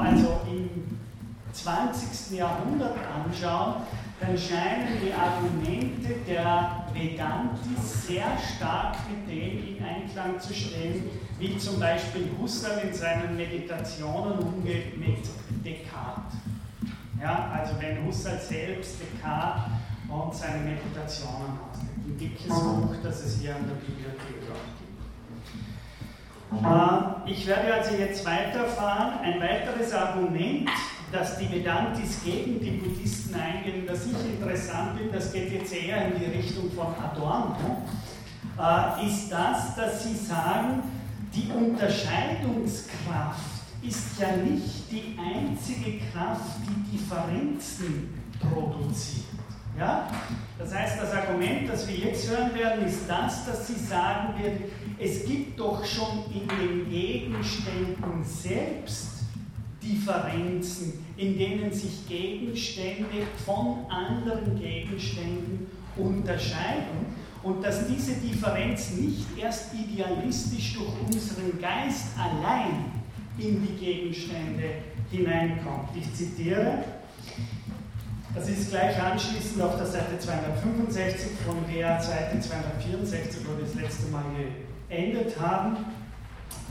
also im 20. Jahrhundert anschauen, dann scheinen die Argumente der Vedantis sehr stark mit dem in Einklang zu stehen, wie zum Beispiel Husserl in seinen Meditationen umgeht mit Descartes. Ja, also wenn Husserl selbst Descartes und seine Meditationen auslegt. Ein dickes Buch, das es hier an der Bibliothek auch gibt. Äh, ich werde also jetzt weiterfahren. Ein weiteres Argument dass die Vedantis gegen die Buddhisten eingehen, das ich interessant finde, das geht jetzt eher in die Richtung von Adorno, äh, ist das, dass sie sagen, die Unterscheidungskraft ist ja nicht die einzige Kraft, die Differenzen produziert. Ja? Das heißt, das Argument, das wir jetzt hören werden, ist das, dass sie sagen werden, es gibt doch schon in den Gegenständen selbst Differenzen, in denen sich Gegenstände von anderen Gegenständen unterscheiden und dass diese Differenz nicht erst idealistisch durch unseren Geist allein in die Gegenstände hineinkommt. Ich zitiere, das ist gleich anschließend auf der Seite 265 von der Seite 264, wo wir das letzte Mal geendet haben.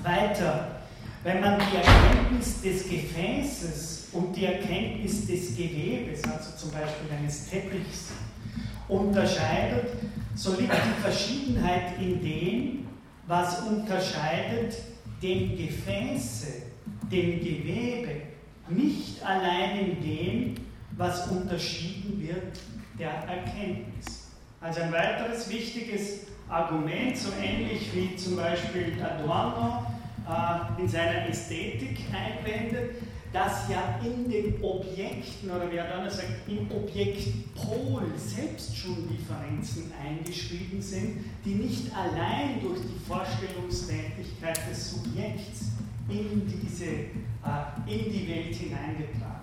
Weiter, wenn man die Erkenntnis des Gefäßes und die Erkenntnis des Gewebes, also zum Beispiel eines Teppichs, unterscheidet, so liegt die Verschiedenheit in dem, was unterscheidet dem Gefäße, dem Gewebe, nicht allein in dem, was unterschieden wird der Erkenntnis. Also ein weiteres wichtiges Argument, so ähnlich wie zum Beispiel Adorno äh, in seiner Ästhetik einblendet, dass ja in den Objekten, oder wer dann sagt, im Objektpol selbst schon Differenzen eingeschrieben sind, die nicht allein durch die Vorstellungstätigkeit des Subjekts in, diese, äh, in die Welt hineingetragen.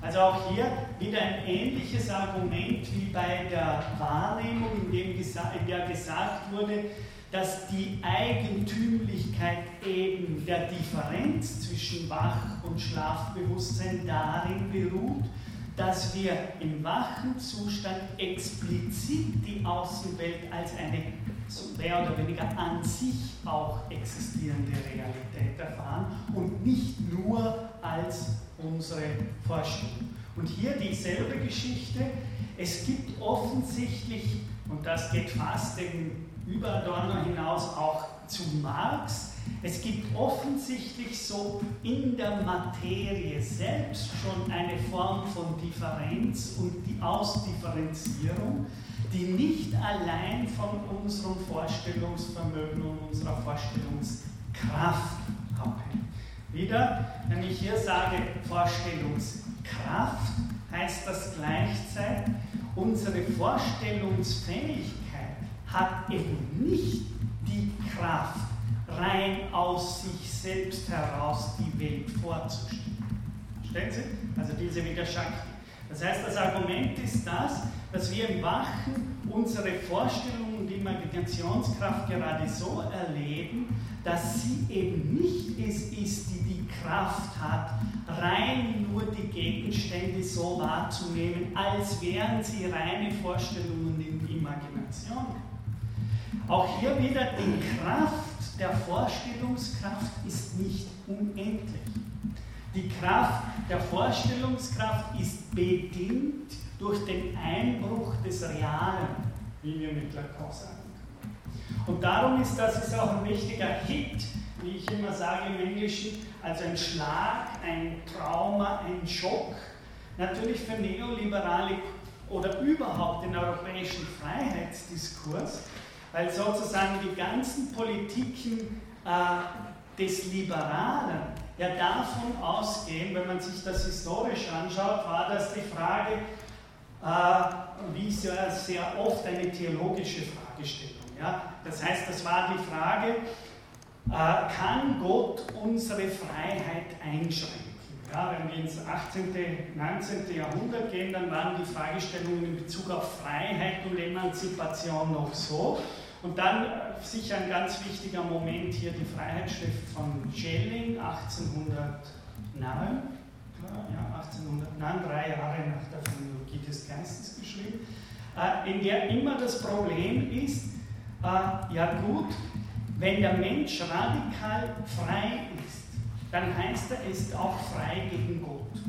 Also auch hier wieder ein ähnliches Argument wie bei der Wahrnehmung, in dem in der gesagt wurde, dass die Eigentümlichkeit eben der Differenz zwischen Wach- und Schlafbewusstsein darin beruht, dass wir im wachen Zustand explizit die Außenwelt als eine mehr oder weniger an sich auch existierende Realität erfahren und nicht nur als unsere Vorstellung. Und hier dieselbe Geschichte. Es gibt offensichtlich, und das geht fast über Adorno hinaus auch zu Marx. Es gibt offensichtlich so in der Materie selbst schon eine Form von Differenz und die Ausdifferenzierung, die nicht allein von unserem Vorstellungsvermögen und unserer Vorstellungskraft abhängt. Wieder, wenn ich hier sage Vorstellungskraft, heißt das gleichzeitig, unsere Vorstellungsfähigkeit hat eben nicht die Kraft, rein aus sich selbst heraus die Welt vorzustellen. Verstehen Sie? Also diese Widerschakti. Das heißt, das Argument ist das, dass wir im Wachen unsere Vorstellung und Imaginationskraft gerade so erleben, dass sie eben nicht es ist, die Kraft hat, rein nur die Gegenstände so wahrzunehmen, als wären sie reine Vorstellungen und Imaginationen. Auch hier wieder, die Kraft der Vorstellungskraft ist nicht unendlich. Die Kraft der Vorstellungskraft ist bedingt durch den Einbruch des Realen, wie wir mit Lacan sagen können. Und darum ist das ist auch ein wichtiger Hit, wie ich immer sage im Englischen, also ein Schlag, ein Trauma, ein Schock. Natürlich für Neoliberale oder überhaupt den europäischen Freiheitsdiskurs, weil sozusagen die ganzen Politiken äh, des Liberalen ja davon ausgehen, wenn man sich das historisch anschaut, war das die Frage, äh, wie sehr, sehr oft eine theologische Fragestellung. Ja? Das heißt, das war die Frage, kann Gott unsere Freiheit einschränken? Ja, wenn wir ins 18., 19. Jahrhundert gehen, dann waren die Fragestellungen in Bezug auf Freiheit und Emanzipation noch so. Und dann äh, sicher ein ganz wichtiger Moment hier die Freiheitsschrift von Schelling 1889. nahe, ja, 1800, nein, drei Jahre nach der Phänomenologie des Geistes geschrieben, äh, in der immer das Problem ist, äh, ja gut, wenn der Mensch radikal frei ist, dann heißt er, ist auch frei gegen Gott.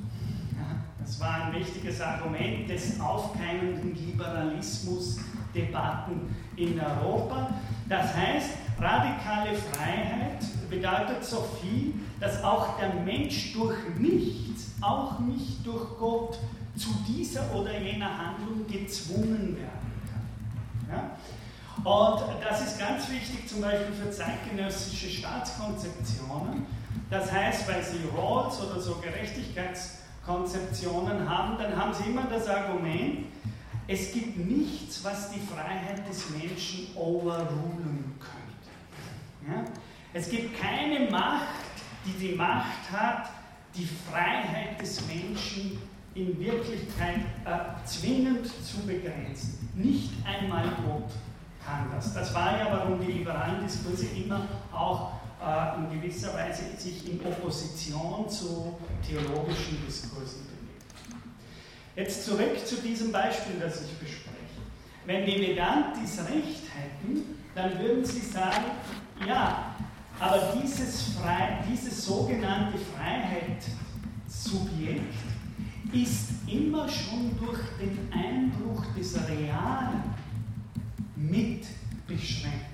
Das war ein wichtiges Argument des aufkeimenden Liberalismus-Debatten in Europa. Das heißt, radikale Freiheit bedeutet so viel, dass auch der Mensch durch nichts, auch nicht durch Gott, zu dieser oder jener Handlung gezwungen werden kann. Ja? Und das ist ganz wichtig zum Beispiel für zeitgenössische Staatskonzeptionen. Das heißt, weil sie Rawls oder so Gerechtigkeitskonzeptionen haben, dann haben sie immer das Argument, es gibt nichts, was die Freiheit des Menschen overrulen könnte. Ja? Es gibt keine Macht, die die Macht hat, die Freiheit des Menschen in Wirklichkeit äh, zwingend zu begrenzen. Nicht einmal Gott kann das. Das war ja, warum die liberalen Diskurse immer auch äh, in gewisser Weise sich in Opposition zu theologischen Diskursen bewegen. Jetzt zurück zu diesem Beispiel, das ich bespreche. Wenn die Vedantis recht hätten, dann würden sie sagen, ja, aber dieses, Frei, dieses sogenannte Freiheit-Subjekt ist immer schon durch den Einbruch des Realen mit beschränkt.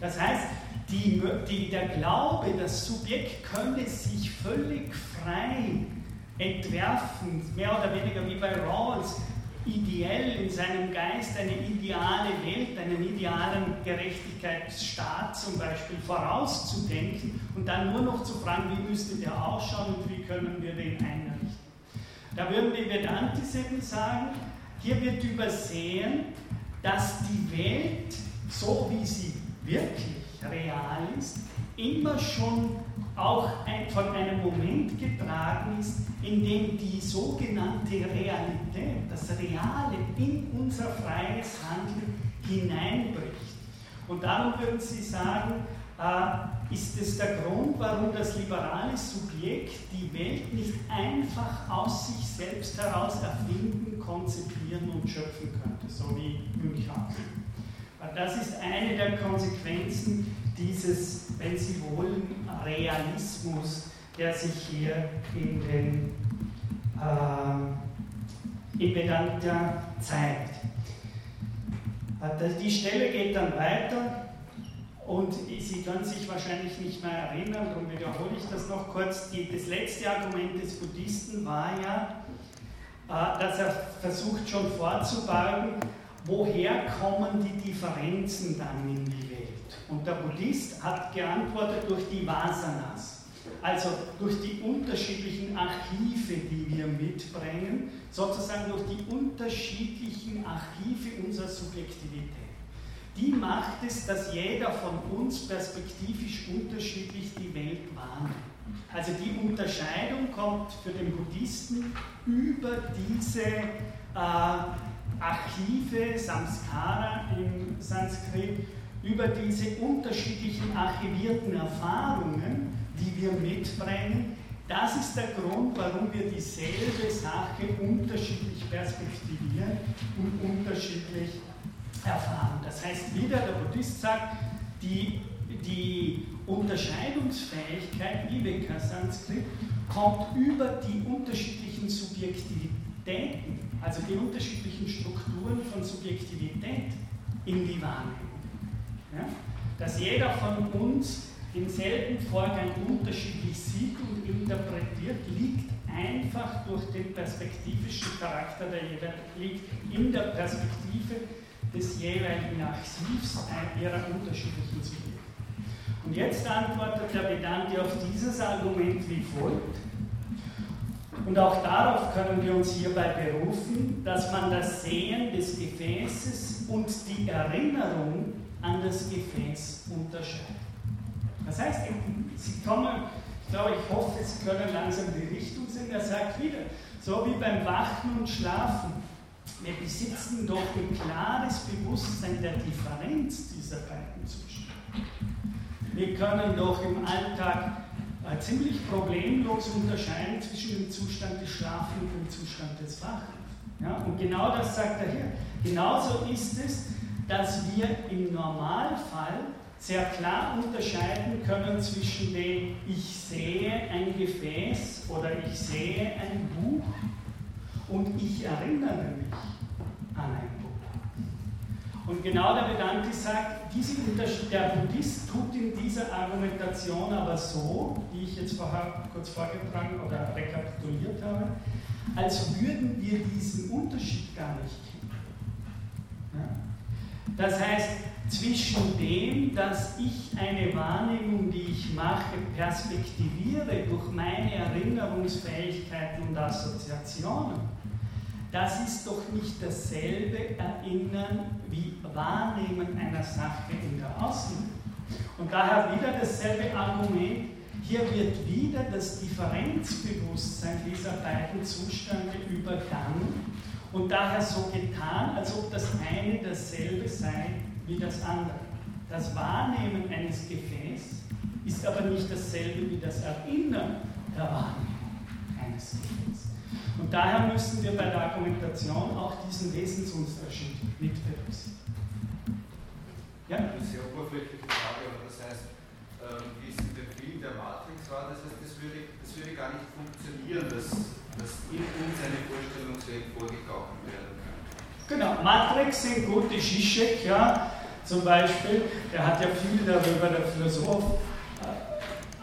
Das heißt, die, die, der Glaube, das Subjekt könnte sich völlig frei entwerfen, mehr oder weniger wie bei Rawls, ideell in seinem Geist eine ideale Welt, einen idealen Gerechtigkeitsstaat zum Beispiel vorauszudenken und dann nur noch zu fragen, wie müsste der ausschauen und wie können wir den einrichten. Da würden die Vedantis eben sagen, hier wird übersehen, dass die Welt, so wie sie wirklich real ist, immer schon auch ein, von einem Moment getragen ist, in dem die sogenannte Realität, das Reale in unser freies Handeln hineinbricht. Und darum würden Sie sagen, äh, ist es der Grund, warum das liberale Subjekt die Welt nicht einfach aus sich selbst heraus erfinden, konzipieren und schöpfen könnte, so wie Münchhausen. Das ist eine der Konsequenzen dieses, wenn Sie wollen, Realismus, der sich hier in den äh, in Vedanta zeigt. Die Stelle geht dann weiter und Sie können sich wahrscheinlich nicht mehr erinnern, darum wiederhole ich das noch kurz. Das letzte Argument des Buddhisten war ja, äh, dass er versucht schon vorzubalgen, woher kommen die Differenzen dann in die Welt. Und der Buddhist hat geantwortet durch die Vasanas, also durch die unterschiedlichen Archive, die wir mitbringen, sozusagen durch die unterschiedlichen Archive unserer Subjektivität. Die macht es, dass jeder von uns perspektivisch unterschiedlich die Welt wahrnimmt. Also die Unterscheidung kommt für den Buddhisten über diese äh, Archive, Samskara im Sanskrit, über diese unterschiedlichen archivierten Erfahrungen, die wir mitbringen, das ist der Grund, warum wir dieselbe Sache unterschiedlich perspektivieren und unterschiedlich erfahren. Das heißt, wieder der Buddhist sagt, die, die Unterscheidungsfähigkeit, Viveka Sanskrit, kommt über die unterschiedlichen Subjektivitäten, also die unterschiedlichen Strukturen von Subjektivität in die Wahrnehmung. Ja? Dass jeder von uns denselben Vorgang unterschiedlich sieht und interpretiert, liegt einfach durch den perspektivischen Charakter der jeweiligen, liegt in der Perspektive des jeweiligen Archivs ihrer unterschiedlichen Subjekte. Und jetzt antwortet der Vedanti auf dieses Argument wie folgt. Und auch darauf können wir uns hierbei berufen, dass man das Sehen des Gefäßes und die Erinnerung an das Gefäß unterscheidet. Das heißt, Sie kommen, ich glaube, ich hoffe, Sie können langsam die Richtung sehen. Er sagt wieder, so wie beim Wachen und Schlafen, wir besitzen doch ein klares Bewusstsein der Differenz dieser beiden Zustände. Wir können doch im Alltag äh, ziemlich problemlos unterscheiden zwischen dem Zustand des Schlafens und dem Zustand des Wachens. Ja? Und genau das sagt er hier. Genauso ist es, dass wir im Normalfall sehr klar unterscheiden können zwischen dem ich sehe ein Gefäß oder ich sehe ein Buch und ich erinnere mich an ein Buch. Und genau der Vedanta sagt, diese der Buddhist tut in dieser Argumentation aber so, die ich jetzt vorher kurz vorgetragen oder rekapituliert habe, als würden wir diesen Unterschied gar nicht kennen. Ja? Das heißt, zwischen dem, dass ich eine Wahrnehmung, die ich mache, perspektiviere durch meine Erinnerungsfähigkeiten und Assoziationen, das ist doch nicht dasselbe Erinnern wie Wahrnehmen einer Sache in der Außenwelt. Und daher wieder dasselbe Argument, hier wird wieder das Differenzbewusstsein dieser beiden Zustände übergangen und daher so getan, als ob das eine dasselbe sei wie das andere. Das Wahrnehmen eines Gefäßes ist aber nicht dasselbe wie das Erinnern der Wahrnehmung eines Gefäßes. Und daher müssen wir bei der Argumentation auch diesen Wesensunterschied mit berücksichtigen. Ja? Eine sehr oberflächliche Frage, aber das heißt, ähm, wie es in dem Film der Matrix war, das heißt, das würde, das würde gar nicht funktionieren, dass, dass in uns eine Vorstellungswelt vorgegaukelt werden kann. Genau, Matrix sind gute Zizek, ja, zum Beispiel, der hat ja viel darüber, der Philosoph,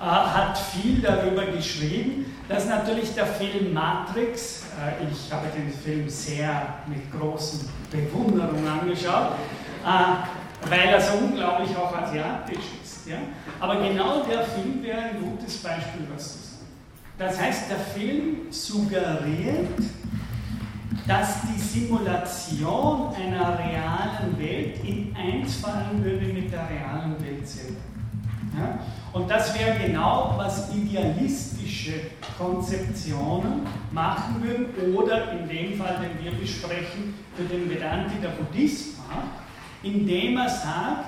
hat viel darüber geschrieben, dass natürlich der Film Matrix, äh, ich habe den Film sehr mit großen Bewunderung angeschaut, äh, weil er so unglaublich auch asiatisch ist. Ja? Aber genau der Film wäre ein gutes Beispiel, was zu sagen. Das heißt, der Film suggeriert, dass die Simulation einer realen Welt in eins fallen würde mit der realen Welt selber. Ja? Und das wäre genau, was idealistische Konzeptionen machen würden oder in dem Fall, den wir besprechen, für den Vedanti der Buddhist macht, indem er sagt,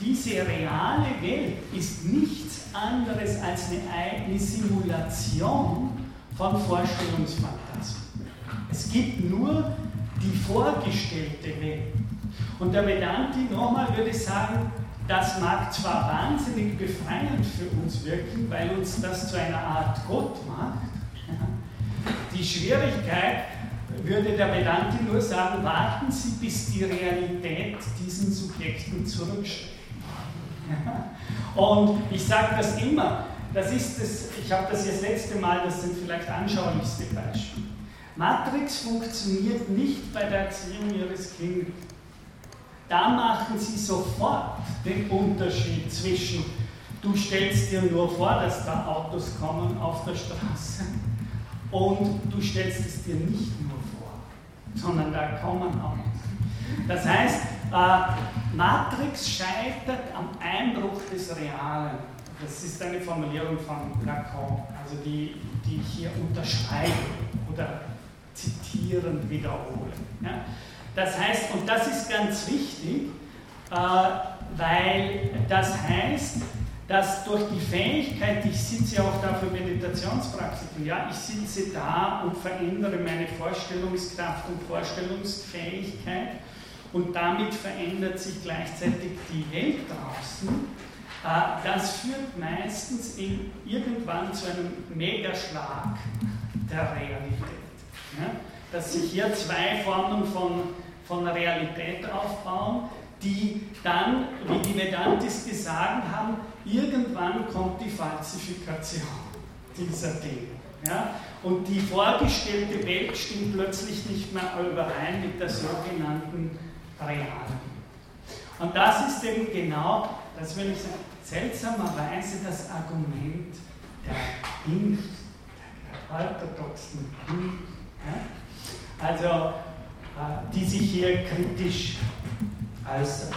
diese reale Welt ist nichts anderes als eine, eine Simulation von Vorstellungsfantasien. Es gibt nur die vorgestellte Welt. Und der Vedanti nochmal würde sagen, das mag zwar wahnsinnig befreiend für uns wirken, weil uns das zu einer Art Gott macht. Die Schwierigkeit würde der Vedanti nur sagen, warten Sie, bis die Realität diesen Subjekten zurückschlägt. Und ich sage das immer, das ist das, ich habe das jetzt letzte Mal, das sind vielleicht anschaulichste Beispiele. Matrix funktioniert nicht bei der Erziehung ihres Kindes. Da machen sie sofort den Unterschied zwischen, du stellst dir nur vor, dass da Autos kommen auf der Straße und du stellst es dir nicht nur vor, sondern da kommen Autos. Das heißt, äh, Matrix scheitert am Einbruch des Realen. Das ist eine Formulierung von Lacan, also die, die ich hier unterschreibe oder zitierend wiederholen. Ja? Das heißt, und das ist ganz wichtig, äh, weil das heißt, dass durch die Fähigkeit, ich sitze auch da für Meditationspraktiken, ja, ich sitze da und verändere meine Vorstellungskraft und Vorstellungsfähigkeit und damit verändert sich gleichzeitig die Welt draußen. Äh, das führt meistens in, irgendwann zu einem Megaschlag der Realität. Ja? Dass sich hier zwei Formen von, von Realität aufbauen, die dann, wie die Vedantis gesagt haben, irgendwann kommt die Falsifikation dieser Dinge. Ja? Und die vorgestellte Welt stimmt plötzlich nicht mehr überein mit der sogenannten realen. Und das ist eben genau, das will ich sagen, seltsamerweise das Argument der Impf, der orthodoxen ja? Also, äh, die sich hier kritisch äußern.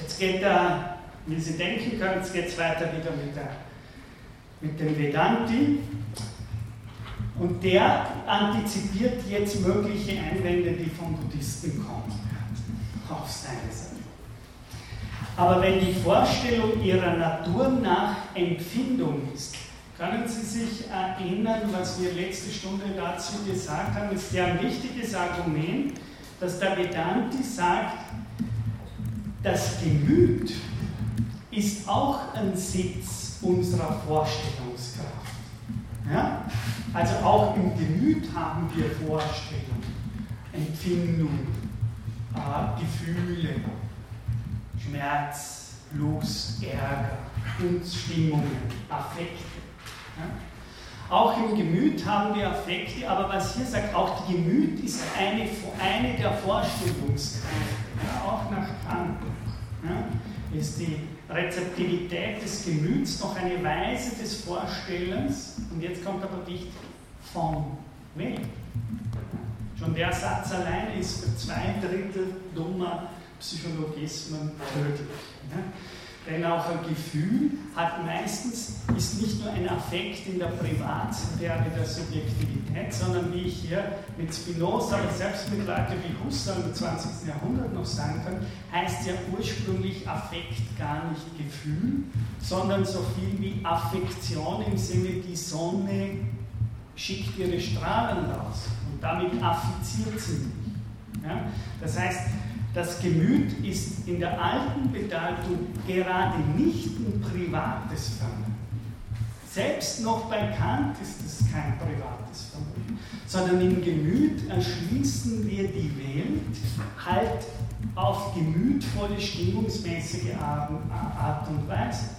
Jetzt geht er, wie Sie denken können, jetzt geht es weiter wieder mit, der, mit dem Vedanti. Und der antizipiert jetzt mögliche Einwände, die von Buddhisten kommen werden, auf seine Seite. Aber wenn die Vorstellung ihrer Natur nach Empfindung ist, können Sie sich erinnern, was wir letzte Stunde dazu gesagt haben? ist ja ein wichtiges Argument, dass der Vedanti sagt, das Gemüt ist auch ein Sitz unserer Vorstellungskraft. Ja? Also auch im Gemüt haben wir Vorstellungen, Empfindungen, äh, Gefühle, Schmerz, Lust, Ärger, Stimmungen, Affekte. Auch im Gemüt haben wir Affekte, aber was hier sagt, auch die Gemüt ist eine, eine der Vorstellungskräfte, ja, auch nach Kant. Ja? Ist die Rezeptivität des Gemüts noch eine Weise des Vorstellens, und jetzt kommt aber wichtig, von wem? Schon der Satz allein ist für zwei Drittel dummer Psychologismen tödlich. Ja? Denn auch ein Gefühl hat meistens, ist nicht nur ein Affekt in der Privatsphäre der Subjektivität, sondern wie ich hier mit Spinoza, aber selbst mit Leuten wie Husserl im 20. Jahrhundert noch sagen kann, heißt ja ursprünglich Affekt gar nicht Gefühl, sondern so viel wie Affektion im Sinne, die Sonne schickt ihre Strahlen raus und damit affiziert sie mich. Ja? Das heißt, das Gemüt ist in der alten Bedeutung gerade nicht ein privates Vermögen. Selbst noch bei Kant ist es kein privates Vermögen, sondern im Gemüt erschließen wir die Welt halt auf gemütvolle, stimmungsmäßige Art und Weise.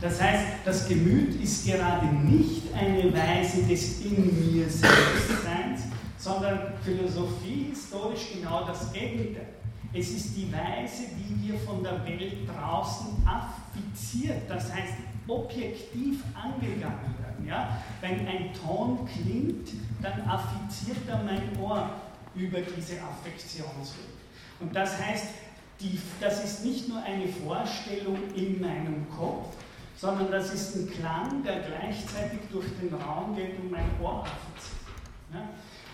Das heißt, das Gemüt ist gerade nicht eine Weise des In mir Selbstseins, sondern Philosophie historisch genau das Gegenteil. Es ist die Weise, wie wir von der Welt draußen affiziert, das heißt objektiv angegangen werden. Ja? Wenn ein Ton klingt, dann affiziert er mein Ohr über diese Affektionswelt. Und das heißt, die, das ist nicht nur eine Vorstellung in meinem Kopf, sondern das ist ein Klang, der gleichzeitig durch den Raum geht und mein Ohr affiziert. Ja?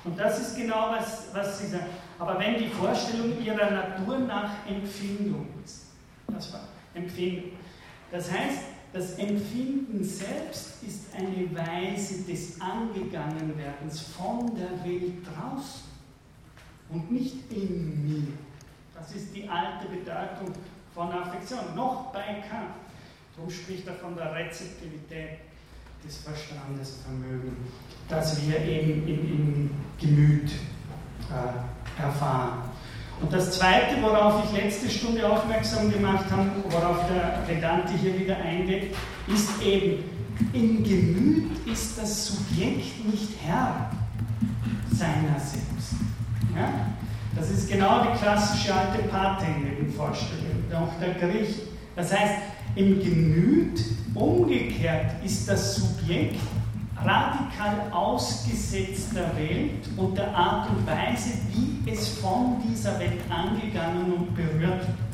Und das ist genau, was, was sie sagen. Aber wenn die Vorstellung ihrer Natur nach Empfindung ist, das war Empfindung. Das heißt, das Empfinden selbst ist eine Weise des Angegangenwerdens von der Welt draußen und nicht in mir. Das ist die alte Bedeutung von Affektion, noch bei Kant. Darum spricht er von der Rezeptivität des Verstandesvermögens, das wir eben im, Gemüt äh, erfahren. Und das Zweite, worauf ich letzte Stunde aufmerksam gemacht habe, worauf der Vedanti hier wieder eingeht, ist eben, im Gemüt ist das Subjekt nicht Herr seiner selbst. Ja? Das ist genau die klassische alte Paartängelvorstellung, auch der Grieche. Das heißt, im Gemüt umgekehrt ist das Subjekt radikal ausgesetzt der Welt und der Art und Weise, wie es von dieser Welt angegangen und berührt wird.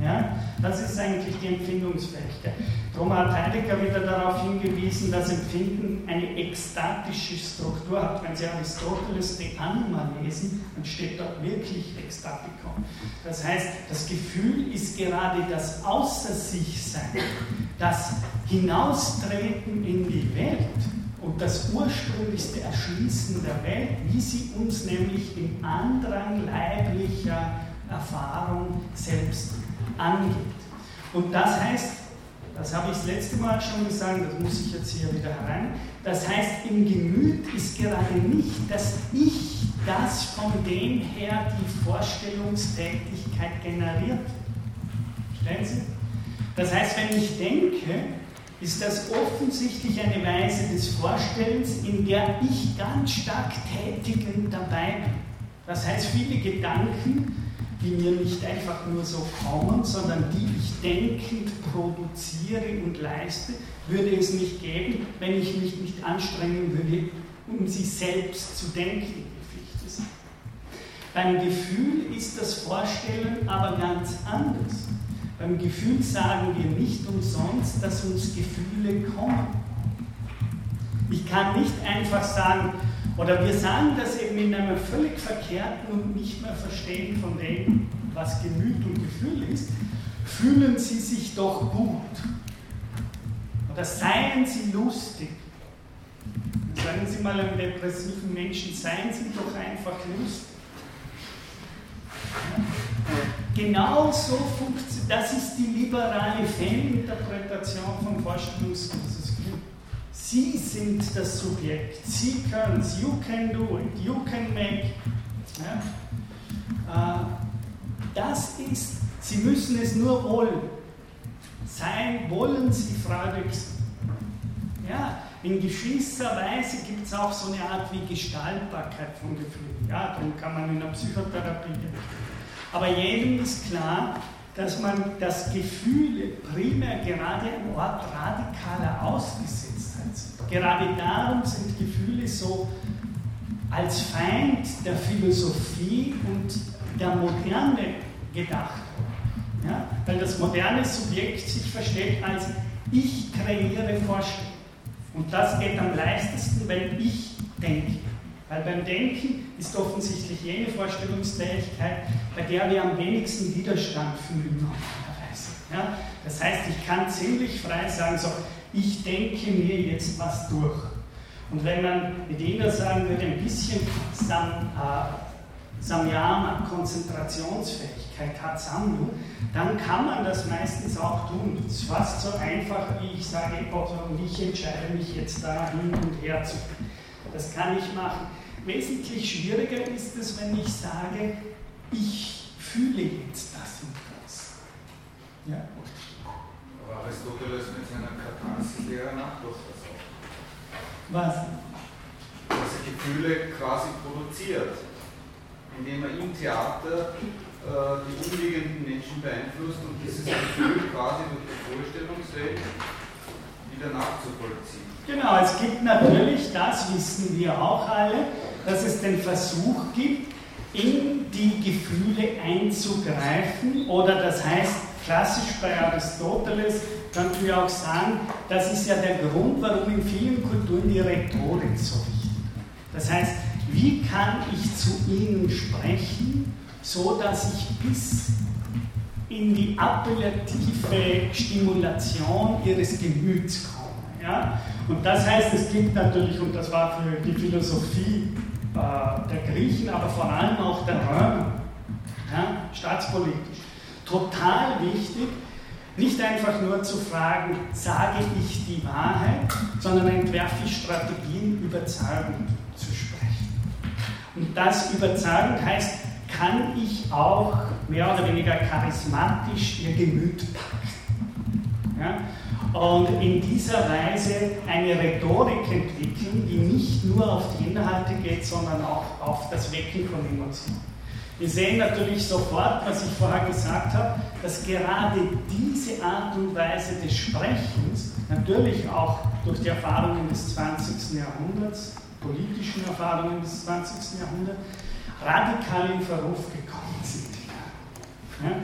Ja? Das ist eigentlich die Empfindungsfähigkeit. Darum hat Heidegger wieder darauf hingewiesen, dass Empfinden eine ekstatische Struktur hat. Wenn Sie Aristoteles De Anima lesen, dann steht dort wirklich Ekstatikon. Das heißt, das Gefühl ist gerade das Außer sich Sein, das Hinaustreten in die Welt und das ursprünglichste Erschließen der Welt, wie sie uns nämlich im Andrang leiblicher Erfahrung selbst angeht. Und das heißt, das habe ich das letzte Mal schon gesagt, das muss ich jetzt hier wieder herein, das heißt, im Gemüt ist gerade nicht das Ich, das von dem her die Vorstellungstätigkeit generiert. Stellen Sie? Das heißt, wenn ich denke, ist das offensichtlich eine Weise des Vorstellens, in der ich ganz stark tätigend dabei bin. Das heißt, viele Gedanken, die mir nicht einfach nur so kommen, sondern die ich denkend produziere und leiste, würde es nicht geben, wenn ich mich nicht anstrengen würde, um sie selbst zu denken. Beim Gefühl ist das Vorstellen aber ganz anders. Beim Gefühl sagen wir nicht umsonst, dass uns Gefühle kommen. Ich kann nicht einfach sagen, oder wir sagen das eben in einem völlig verkehrten und nicht mehr verstehen von dem, was Gemüt und Gefühl ist. fühlen Sie sich doch gut. Oder seien Sie lustig. Sagen Sie mal einem depressiven Menschen, seien Sie doch einfach lustig. Genauso funktioniert, das ist die liberale Fehlinterpretation vom Vorstellungsgefühl. Sie sind das Subjekt, Sie können es, you can do it, you can make. Ja? Äh, das ist, Sie müssen es nur wollen. Sein wollen Sie freudig Ja, in gewisser Weise gibt es auch so eine Art wie Gestaltbarkeit von Gefühlen. Ja, darum kann man in der Psychotherapie Aber jedem ist klar, dass man das Gefühle primär gerade am Ort radikaler Ausgesetztheit sind. Gerade darum sind Gefühle so als Feind der Philosophie und der Moderne gedacht. Ja? Weil das moderne Subjekt sich versteht als ich kreiere Vorstellungen. Und das geht am leichtesten, wenn ich denke. Weil beim Denken ist offensichtlich jene Vorstellungsfähigkeit, bei der wir am wenigsten Widerstand fühlen normalerweise. Ja? Das heißt, ich kann ziemlich frei sagen, so, ich denke mir jetzt was durch. Und wenn man mit jeder sagen würde, ein bisschen Sam, äh, Samyama, Konzentrationsfähigkeit hat, Sammlung, dann kann man das meistens auch tun. Es ist fast so einfach, wie ich sage, ich entscheide mich jetzt da hin und her zu. Das kann ich machen. Wesentlich schwieriger ist es, wenn ich sage, ich fühle jetzt das und das. Ja. Aber Aristoteles mit seiner Katharsis-Lehre macht doch das auch. Was? Dass er Gefühle quasi produziert, indem er im Theater äh, die umliegenden Menschen beeinflusst und dieses Gefühl quasi durch die Vorstellungswelt wieder nachzuvollziehen. Genau, es gibt natürlich, das wissen wir auch alle, dass es den Versuch gibt, in die Gefühle einzugreifen oder das heißt, klassisch bei Aristoteles könnten wir auch sagen, das ist ja der Grund, warum in vielen Kulturen die Rhetorik so wichtig ist. Das heißt, wie kann ich zu ihnen sprechen, so dass ich bis in die appellative Stimulation ihres Gemüts komme. Ja? Und das heißt, es gibt natürlich, und das war für die Philosophie äh, der Griechen, aber vor allem auch der Römer, ja, staatspolitisch, total wichtig, nicht einfach nur zu fragen, sage ich die Wahrheit, sondern entwerfe ich Strategien, überzeugend zu sprechen. Und das überzeugend heißt, kann ich auch mehr oder weniger charismatisch ihr Gemüt packen. Ja? Und in dieser Weise eine Rhetorik entwickeln, die nicht nur auf die Inhalte geht, sondern auch auf das Wecken von Emotionen. Wir sehen natürlich sofort, was ich vorher gesagt habe, dass gerade diese Art und Weise des Sprechens, natürlich auch durch die Erfahrungen des 20. Jahrhunderts, politischen Erfahrungen des 20. Jahrhunderts, radikal in Verruf gekommen sind. Ja?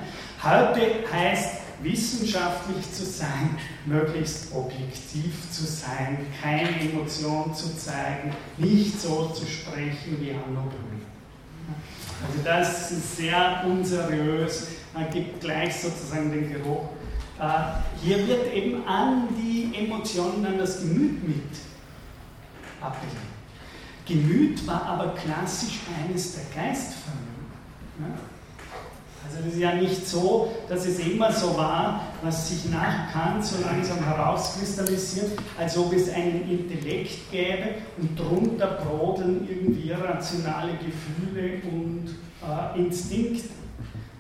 Heute heißt wissenschaftlich zu sein, möglichst objektiv zu sein, keine Emotion zu zeigen, nicht so zu sprechen wie Anno Brühl. Also das ist sehr unseriös, man gibt gleich sozusagen den Geruch. Äh, hier wird eben an die Emotionen, an das Gemüt mit appelliert. Gemüt war aber klassisch eines der Geistvermögen. Also es ist ja nicht so, dass es immer so war, was sich nach Kant so langsam herauskristallisiert, als ob es einen Intellekt gäbe und drunter brodeln irgendwie rationale Gefühle und äh, Instinkte.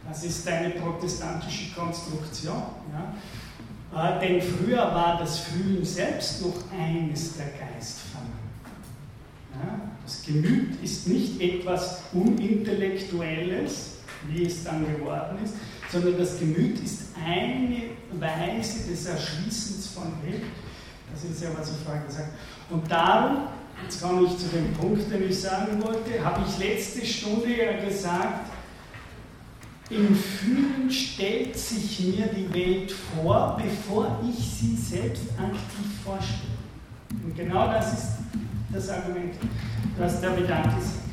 Das ist eine protestantische Konstruktion. Ja? Äh, denn früher war das Fühlen selbst noch eines der Geistvermögen. Ja? Das Gemüt ist nicht etwas Unintellektuelles, wie es dann geworden ist, sondern das Gemüt ist eine Weise des Erschließens von Welt. Das ist ja, was ich vorher gesagt habe. Und darum, jetzt komme ich zu dem Punkt, den ich sagen wollte, habe ich letzte Stunde ja gesagt, im Fühlen stellt sich mir die Welt vor, bevor ich sie selbst aktiv vorstelle. Und genau das ist das Argument, was der Vedanta sagt.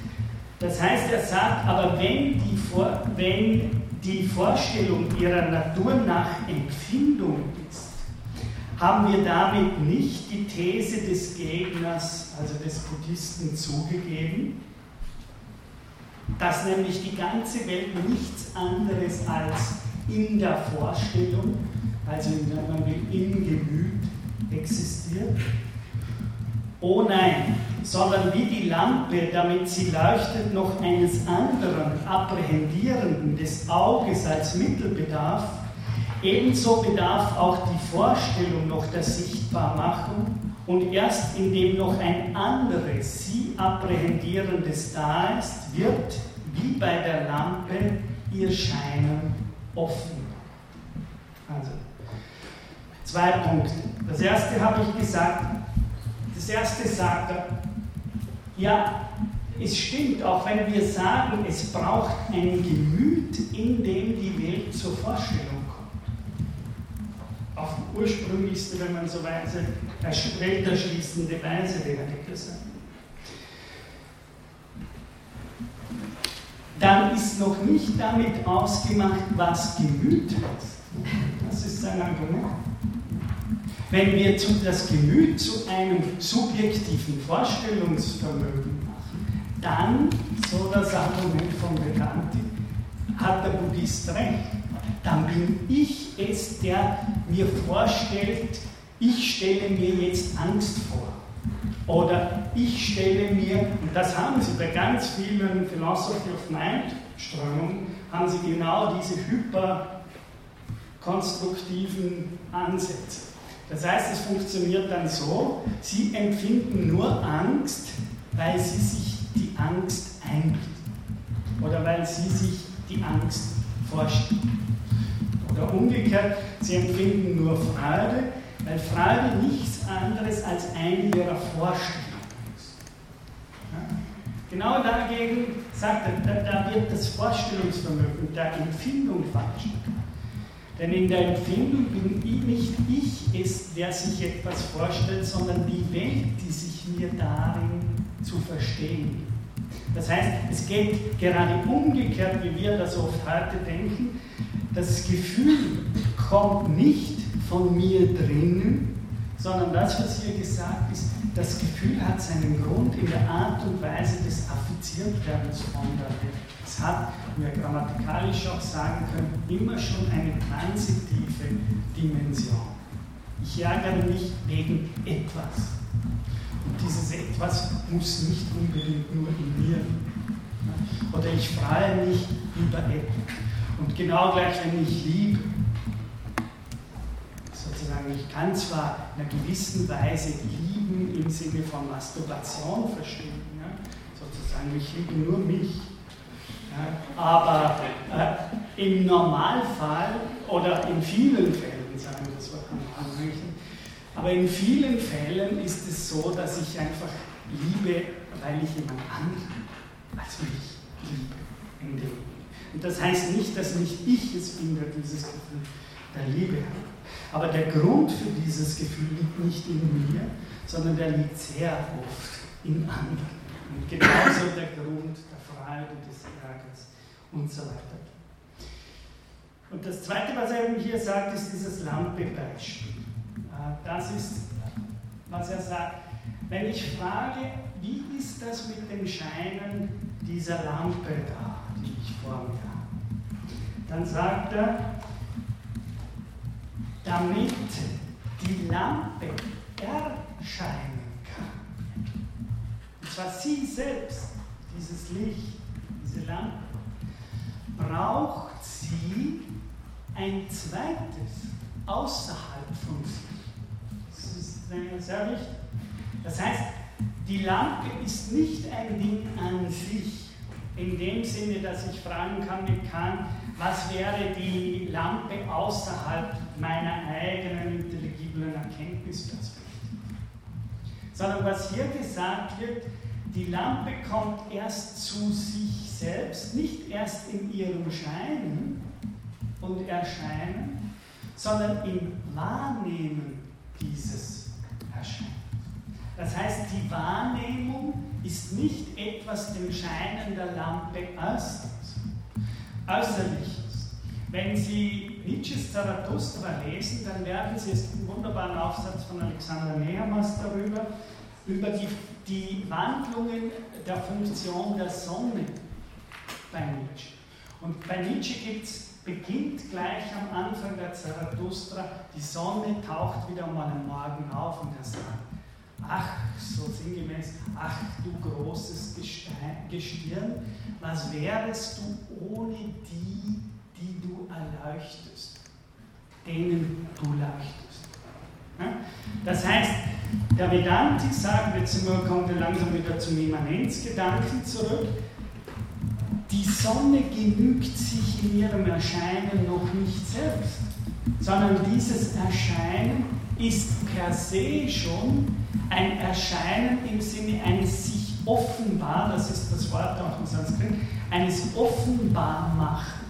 Das heißt, er sagt, aber wenn die, Vor wenn die Vorstellung ihrer Natur nach Empfindung ist, haben wir damit nicht die These des Gegners, also des Buddhisten, zugegeben, dass nämlich die ganze Welt nichts anderes als in der Vorstellung, also wenn man will, im Gemüt existiert. Oh nein, sondern wie die Lampe, damit sie leuchtet, noch eines anderen, apprehendierenden des Auges als Mittel bedarf, ebenso bedarf auch die Vorstellung noch der Sichtbarmachung und erst indem noch ein anderes, sie apprehendierendes da ist, wird, wie bei der Lampe, ihr Scheinen offen. Also, zwei Punkte. Das erste habe ich gesagt, erste sagt er, ja, es stimmt, auch wenn wir sagen, es braucht ein Gemüt, in dem die Welt zur Vorstellung kommt. Auf ursprünglichste, wenn man so weise, welterschließende Weise wäre das. Dann ist noch nicht damit ausgemacht, was Gemüt heißt. Das ist sein Argument. Wenn wir das Gemüt zu einem subjektiven Vorstellungsvermögen machen, dann, so das Argument von Vedanti, hat der Buddhist recht. Dann bin ich es, der mir vorstellt, ich stelle mir jetzt Angst vor. Oder ich stelle mir, und das haben sie bei ganz vielen Philosophy of Mind Strömungen, haben sie genau diese hyperkonstruktiven Ansätze. Das heißt, es funktioniert dann so, Sie empfinden nur Angst, weil Sie sich die Angst einbilden oder weil Sie sich die Angst vorstellen. Oder umgekehrt, Sie empfinden nur Freude, weil Freude nichts anderes als eine Ihrer Vorstellungen ist. Ja? Genau dagegen sagt er, da, da wird das Vorstellungsvermögen der Empfindung falsch. Denn in der Empfindung bin ich nicht ich es, der sich etwas vorstellt, sondern die Welt, die sich mir darin zu verstehen Das heißt, es geht gerade umgekehrt, wie wir das oft heute denken. Das Gefühl kommt nicht von mir drinnen, sondern das, was hier gesagt ist, das Gefühl hat seinen Grund in der Art und Weise des Affiziertwerdens von der Welt. Es hat, wie wir grammatikalisch auch sagen können, immer schon eine transitive Dimension. Ich ärgere mich wegen etwas. Und dieses etwas muss nicht unbedingt nur in mir. Oder ich freue mich über etwas. Und genau gleich, wenn ich liebe, sozusagen, ich kann zwar in einer gewissen Weise lieben im Sinne von Masturbation verstehen, ja? sozusagen, ich liebe nur mich. Aber äh, im Normalfall oder in vielen Fällen, sagen wir das Wort anrichten, aber in vielen Fällen ist es so, dass ich einfach liebe, weil ich jemand anderen als mich liebe. Und das heißt nicht, dass nicht ich es bin, der dieses Gefühl der Liebe hat. Aber der Grund für dieses Gefühl liegt nicht in mir, sondern der liegt sehr oft in anderen. Und genauso der Grund der Freude, und so weiter. Und das Zweite, was er hier sagt, ist dieses Lampe-Beispiel. Äh, das ist, was er sagt. Wenn ich frage, wie ist das mit dem Scheinen dieser Lampe da, die ich vor mir habe, dann sagt er, damit die Lampe erscheinen kann. Und zwar sie selbst, dieses Licht, diese Lampe, braucht sie ein zweites außerhalb von sich. Das ist sehr wichtig. Das heißt, die Lampe ist nicht ein Ding an sich, in dem Sinne, dass ich fragen kann mit Kant, was wäre die Lampe außerhalb meiner eigenen intelligiblen Erkenntnisperspektive. Sondern was hier gesagt wird, die Lampe kommt erst zu sich selbst, nicht erst in ihrem Scheinen und Erscheinen, sondern im Wahrnehmen dieses Erscheinens. Das heißt, die Wahrnehmung ist nicht etwas dem Scheinen der Lampe äußerst, äußerliches. Wenn Sie Nietzsches Zarathustra lesen, dann werden Sie, es einen wunderbaren Aufsatz von Alexander Nehammer darüber, über die, die Wandlungen der Funktion der Sonne bei Nietzsche. Und bei Nietzsche beginnt gleich am Anfang der Zarathustra, die Sonne taucht wieder mal am Morgen auf und er sagt, ach, so sinngemäß, ach du großes Gestirn, was wärest du ohne die, die du erleuchtest, denen du leuchtest. Das heißt, der Vedanti sagt, jetzt kommen wir langsam wieder zum Immanenzgedanken zurück, die Sonne genügt sich in ihrem Erscheinen noch nicht selbst, sondern dieses Erscheinen ist per se schon ein Erscheinen im Sinne eines sich offenbar, das ist das Wort auch im Sanskrit, eines Offenbarmachens.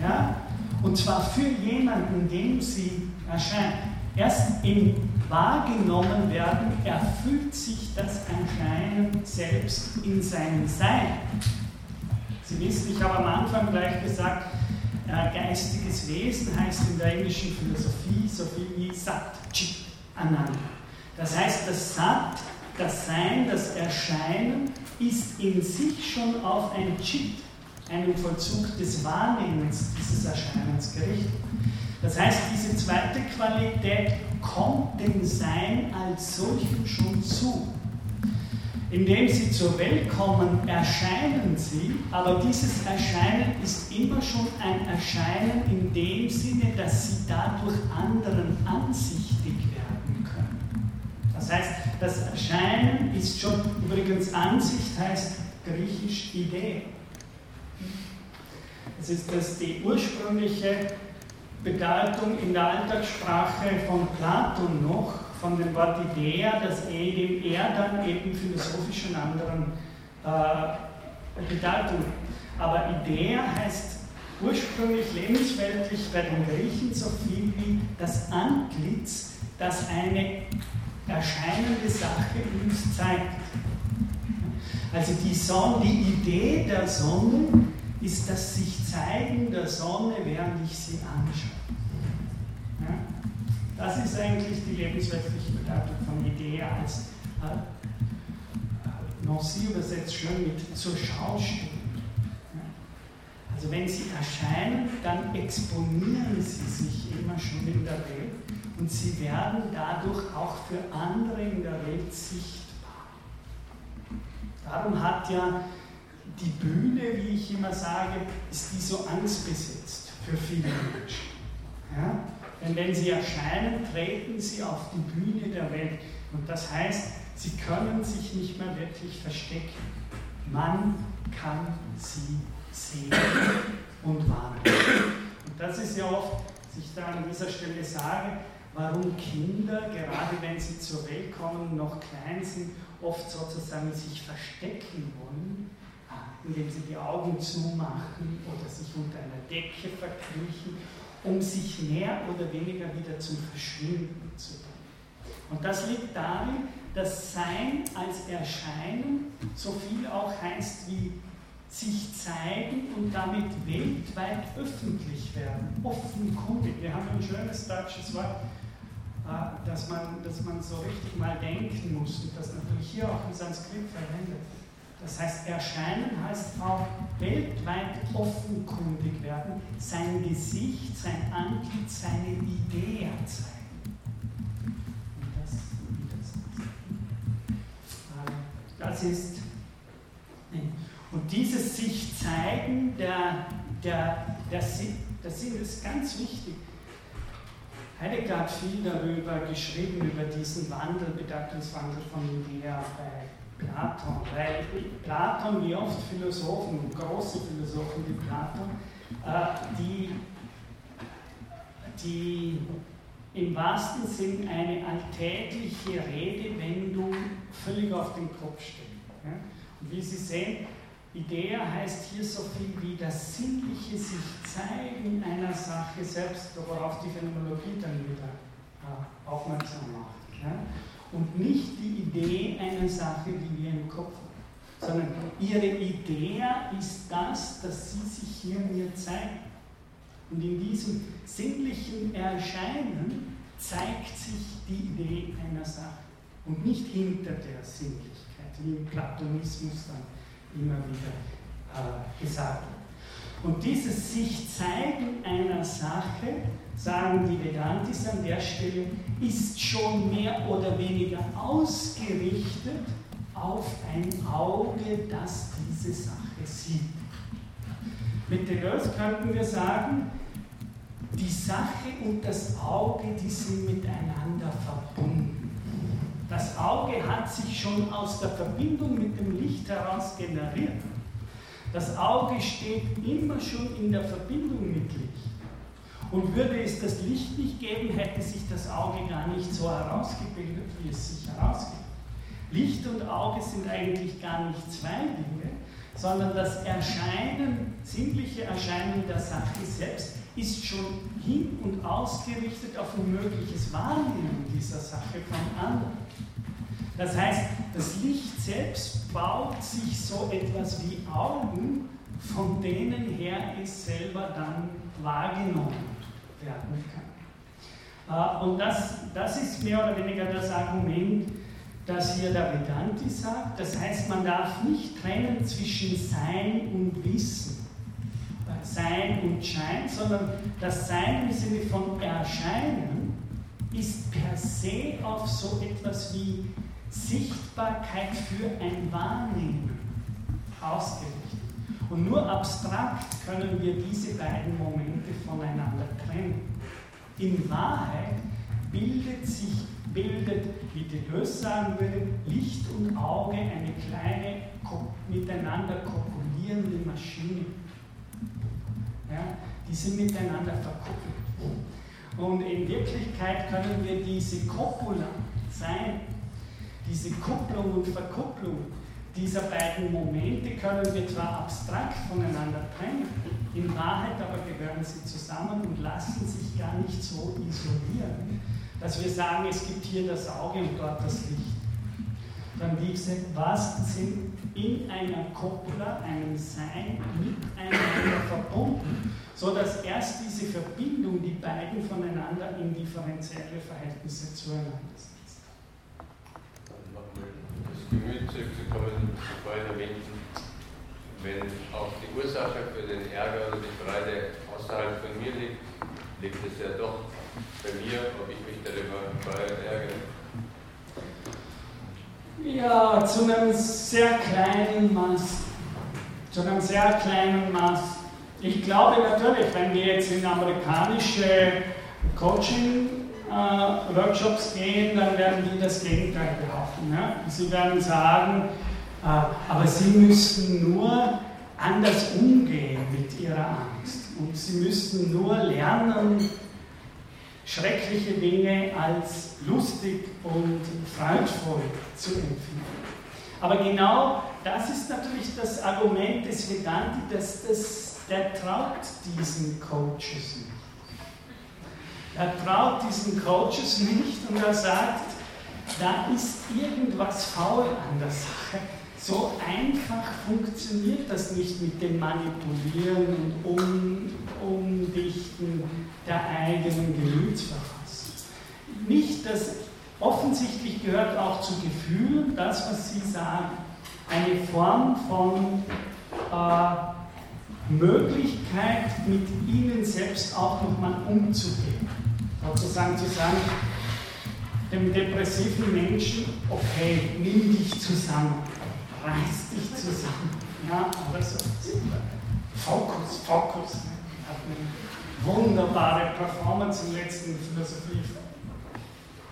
Ja? Und zwar für jemanden, dem sie erscheint. Erst im Wahrgenommen werden erfüllt sich das Erscheinen selbst in seinem Sein. Sie wissen, ich habe am Anfang gleich gesagt, äh, geistiges Wesen heißt in der englischen Philosophie so viel wie Sat, Chit, Ananda. Das heißt, das Sat, das Sein, das Erscheinen ist in sich schon auf ein Chit, einen Vollzug des Wahrnehmens dieses Erscheinens gerichtet. Das heißt, diese zweite Qualität kommt dem Sein als solchen schon zu. Indem sie zur Welt kommen, erscheinen sie, aber dieses Erscheinen ist immer schon ein Erscheinen in dem Sinne, dass sie dadurch anderen ansichtig werden können. Das heißt, das Erscheinen ist schon, übrigens Ansicht heißt griechisch Idee. Das ist das die ursprüngliche Bedeutung in der Alltagssprache von Platon noch, von dem Wort Idea, dass eben er dann eben philosophisch einen anderen äh, Bedeutung. Aber Idea heißt ursprünglich lebensweltlich bei den Griechen so viel wie das Antlitz, das eine erscheinende Sache uns zeigt. Also die Sonne, die Idee der Sonne ist das sich zeigen der Sonne, während ich sie anschaue. Das ist eigentlich die lebensweltliche Bedeutung von Idee als äh, Nancy übersetzt schön mit zur Schau stellen. Also wenn sie erscheinen, dann exponieren sie sich immer schon in der Welt und sie werden dadurch auch für andere in der Welt sichtbar. Darum hat ja die Bühne, wie ich immer sage, ist die so angstbesetzt für viele Menschen. Ja? Denn wenn sie erscheinen, treten sie auf die Bühne der Welt. Und das heißt, sie können sich nicht mehr wirklich verstecken. Man kann sie sehen und wahrnehmen. Und das ist ja oft, was ich da an dieser Stelle sage, warum Kinder, gerade wenn sie zur Welt kommen, noch klein sind, oft sozusagen sich verstecken wollen, indem sie die Augen zumachen oder sich unter einer Decke verkriechen um sich mehr oder weniger wieder zum Verschwinden zu bringen. Und das liegt darin, dass Sein als Erscheinen so viel auch heißt wie sich zeigen und damit weltweit öffentlich werden, offenkundig. Wir haben ein schönes deutsches Wort, äh, dass man, dass man so richtig mal denken muss und das natürlich hier auch im Sanskrit verwendet das heißt, erscheinen heißt auch weltweit offenkundig werden, sein Gesicht, sein Antlitz, seine Idee zeigen. Und das, ist, und dieses sich zeigen, der, der, der, der Sinn ist ganz wichtig. Heidegger hat viel darüber geschrieben, über diesen Wandel, Bedeutungswandel von Idea bei Platon, weil Platon, wie oft Philosophen, große Philosophen wie Platon, äh, die, die im wahrsten Sinn eine alltägliche Rede, wenn du völlig auf den Kopf stellst. Und wie Sie sehen, Idea heißt hier so viel wie das sinnliche sich zeigen einer Sache selbst, worauf die Phänomenologie dann wieder äh, aufmerksam macht und nicht die Idee einer Sache, die wir im Kopf haben. sondern ihre Idee ist das, dass sie sich hier mir zeigen. Und in diesem sinnlichen Erscheinen zeigt sich die Idee einer Sache und nicht hinter der Sinnlichkeit, wie im Platonismus dann immer wieder äh, gesagt wird. Und dieses sich zeigen einer Sache, sagen die Vedantis an der Stelle, ist schon mehr oder weniger ausgerichtet auf ein Auge, das diese Sache sieht. Mit Deleuze könnten wir sagen, die Sache und das Auge, die sind miteinander verbunden. Das Auge hat sich schon aus der Verbindung mit dem Licht heraus generiert. Das Auge steht immer schon in der Verbindung mit Licht. Und würde es das Licht nicht geben, hätte sich das Auge gar nicht so herausgebildet, wie es sich herausgibt. Licht und Auge sind eigentlich gar nicht zwei Dinge, sondern das Erscheinen, sinnliche Erscheinen der Sache selbst ist schon hin und ausgerichtet auf ein mögliches Wahrnehmen dieser Sache von anderen. Das heißt, das Licht selbst baut sich so etwas wie Augen, von denen her es selber dann wahrgenommen werden kann. Äh, und das, das ist mehr oder weniger das Argument, das hier der Vedanti sagt. Das heißt, man darf nicht trennen zwischen Sein und Wissen, äh, Sein und Schein, sondern das Sein im Sinne von Erscheinen ist per se auf so etwas wie Sichtbarkeit für ein Wahrnehmen ausgerichtet. Und nur abstrakt können wir diese beiden Momente voneinander trennen. In Wahrheit bildet sich, bildet, wie Deleuze sagen würde, Licht und Auge eine kleine miteinander kopulierende Maschine. Ja, die sind miteinander verkuppelt. Und in Wirklichkeit können wir diese Copula sein, diese Kupplung und Verkupplung dieser beiden Momente können wir zwar abstrakt voneinander trennen, in Wahrheit aber gehören sie zusammen und lassen sich gar nicht so isolieren, dass wir sagen, es gibt hier das Auge und dort das Licht. Dann diese was sind in einer Copula, einem Sein, miteinander verbunden, sodass erst diese Verbindung die beiden voneinander in differenzielle Verhältnisse zueinander Gemüt zurückzukommen, vorhin erwähnten, wenn auch die Ursache für den Ärger oder die Freude außerhalb von mir liegt, liegt es ja doch bei mir, ob ich mich darüber ärgere. Ja, zu einem sehr kleinen Maß. Zu einem sehr kleinen Maß. Ich glaube natürlich, wenn wir jetzt in amerikanische Coaching äh, Workshops gehen, dann werden die das Gegenteil behaupten. Ja? Sie werden sagen, äh, aber sie müssen nur anders umgehen mit ihrer Angst. Und sie müssen nur lernen, schreckliche Dinge als lustig und freudvoll zu empfinden. Aber genau das ist natürlich das Argument des Vedanti, dass das, der traut diesen Coaches nicht. Er traut diesen Coaches nicht und er sagt, da ist irgendwas faul an der Sache. So einfach funktioniert das nicht mit dem Manipulieren und um, Umdichten der eigenen Gemütsverfassung. Nicht, dass offensichtlich gehört auch zu Gefühlen, das, was Sie sagen, eine Form von äh, Möglichkeit, mit ihnen selbst auch nochmal umzugehen sozusagen zu sagen, dem depressiven Menschen, okay, nimm dich zusammen, reiß dich zusammen. Ja, aber so, Fokus, Fokus. Habe eine wunderbare Performance im letzten Philosophie,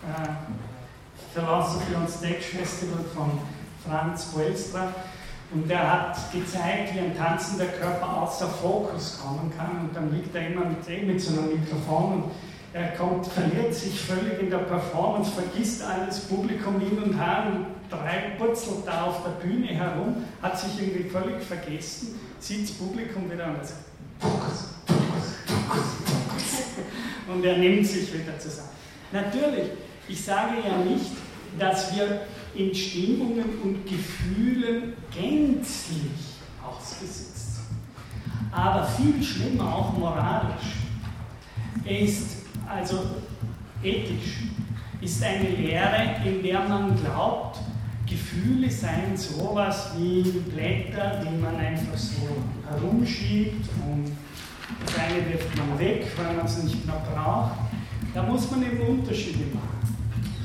äh, Philosophy on Stage Festival von Franz Welstra. Und der hat gezeigt, wie ein tanzender Körper außer Fokus kommen kann. Und dann liegt er immer mit, eh mit so einem Mikrofon und er kommt, verliert sich völlig in der Performance, vergisst alles Publikum hin und her und drei putzelt da auf der Bühne herum, hat sich irgendwie völlig vergessen, sieht das Publikum wieder und sagt, und er nimmt sich wieder zusammen. Natürlich, ich sage ja nicht, dass wir in Stimmungen und Gefühlen gänzlich ausgesetzt sind. Aber viel schlimmer auch moralisch ist also ethisch, ist eine Lehre, in der man glaubt, Gefühle seien sowas wie Blätter, die man einfach so herumschiebt und das eine wirft man weg, weil man es nicht mehr braucht. Da muss man eben Unterschiede machen.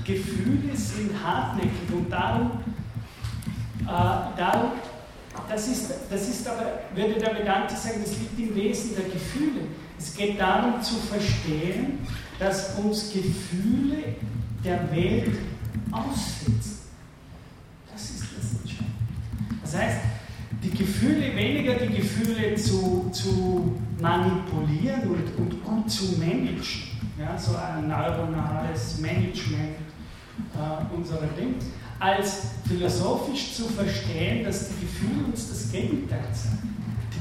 Gefühle sind hartnäckig und darum, äh, darum das ist, das ist aber, würde der Vedanta sagen, das liegt im Wesen der Gefühle. Es geht darum zu verstehen, dass uns Gefühle der Welt aussetzen. Das ist das Entscheidende. Das heißt, die Gefühle, weniger die Gefühle zu, zu manipulieren und, und gut zu managen, ja, so ein neuronales Management äh, unserer Dinge, als philosophisch zu verstehen, dass die Gefühle uns das Gegenteil sagen.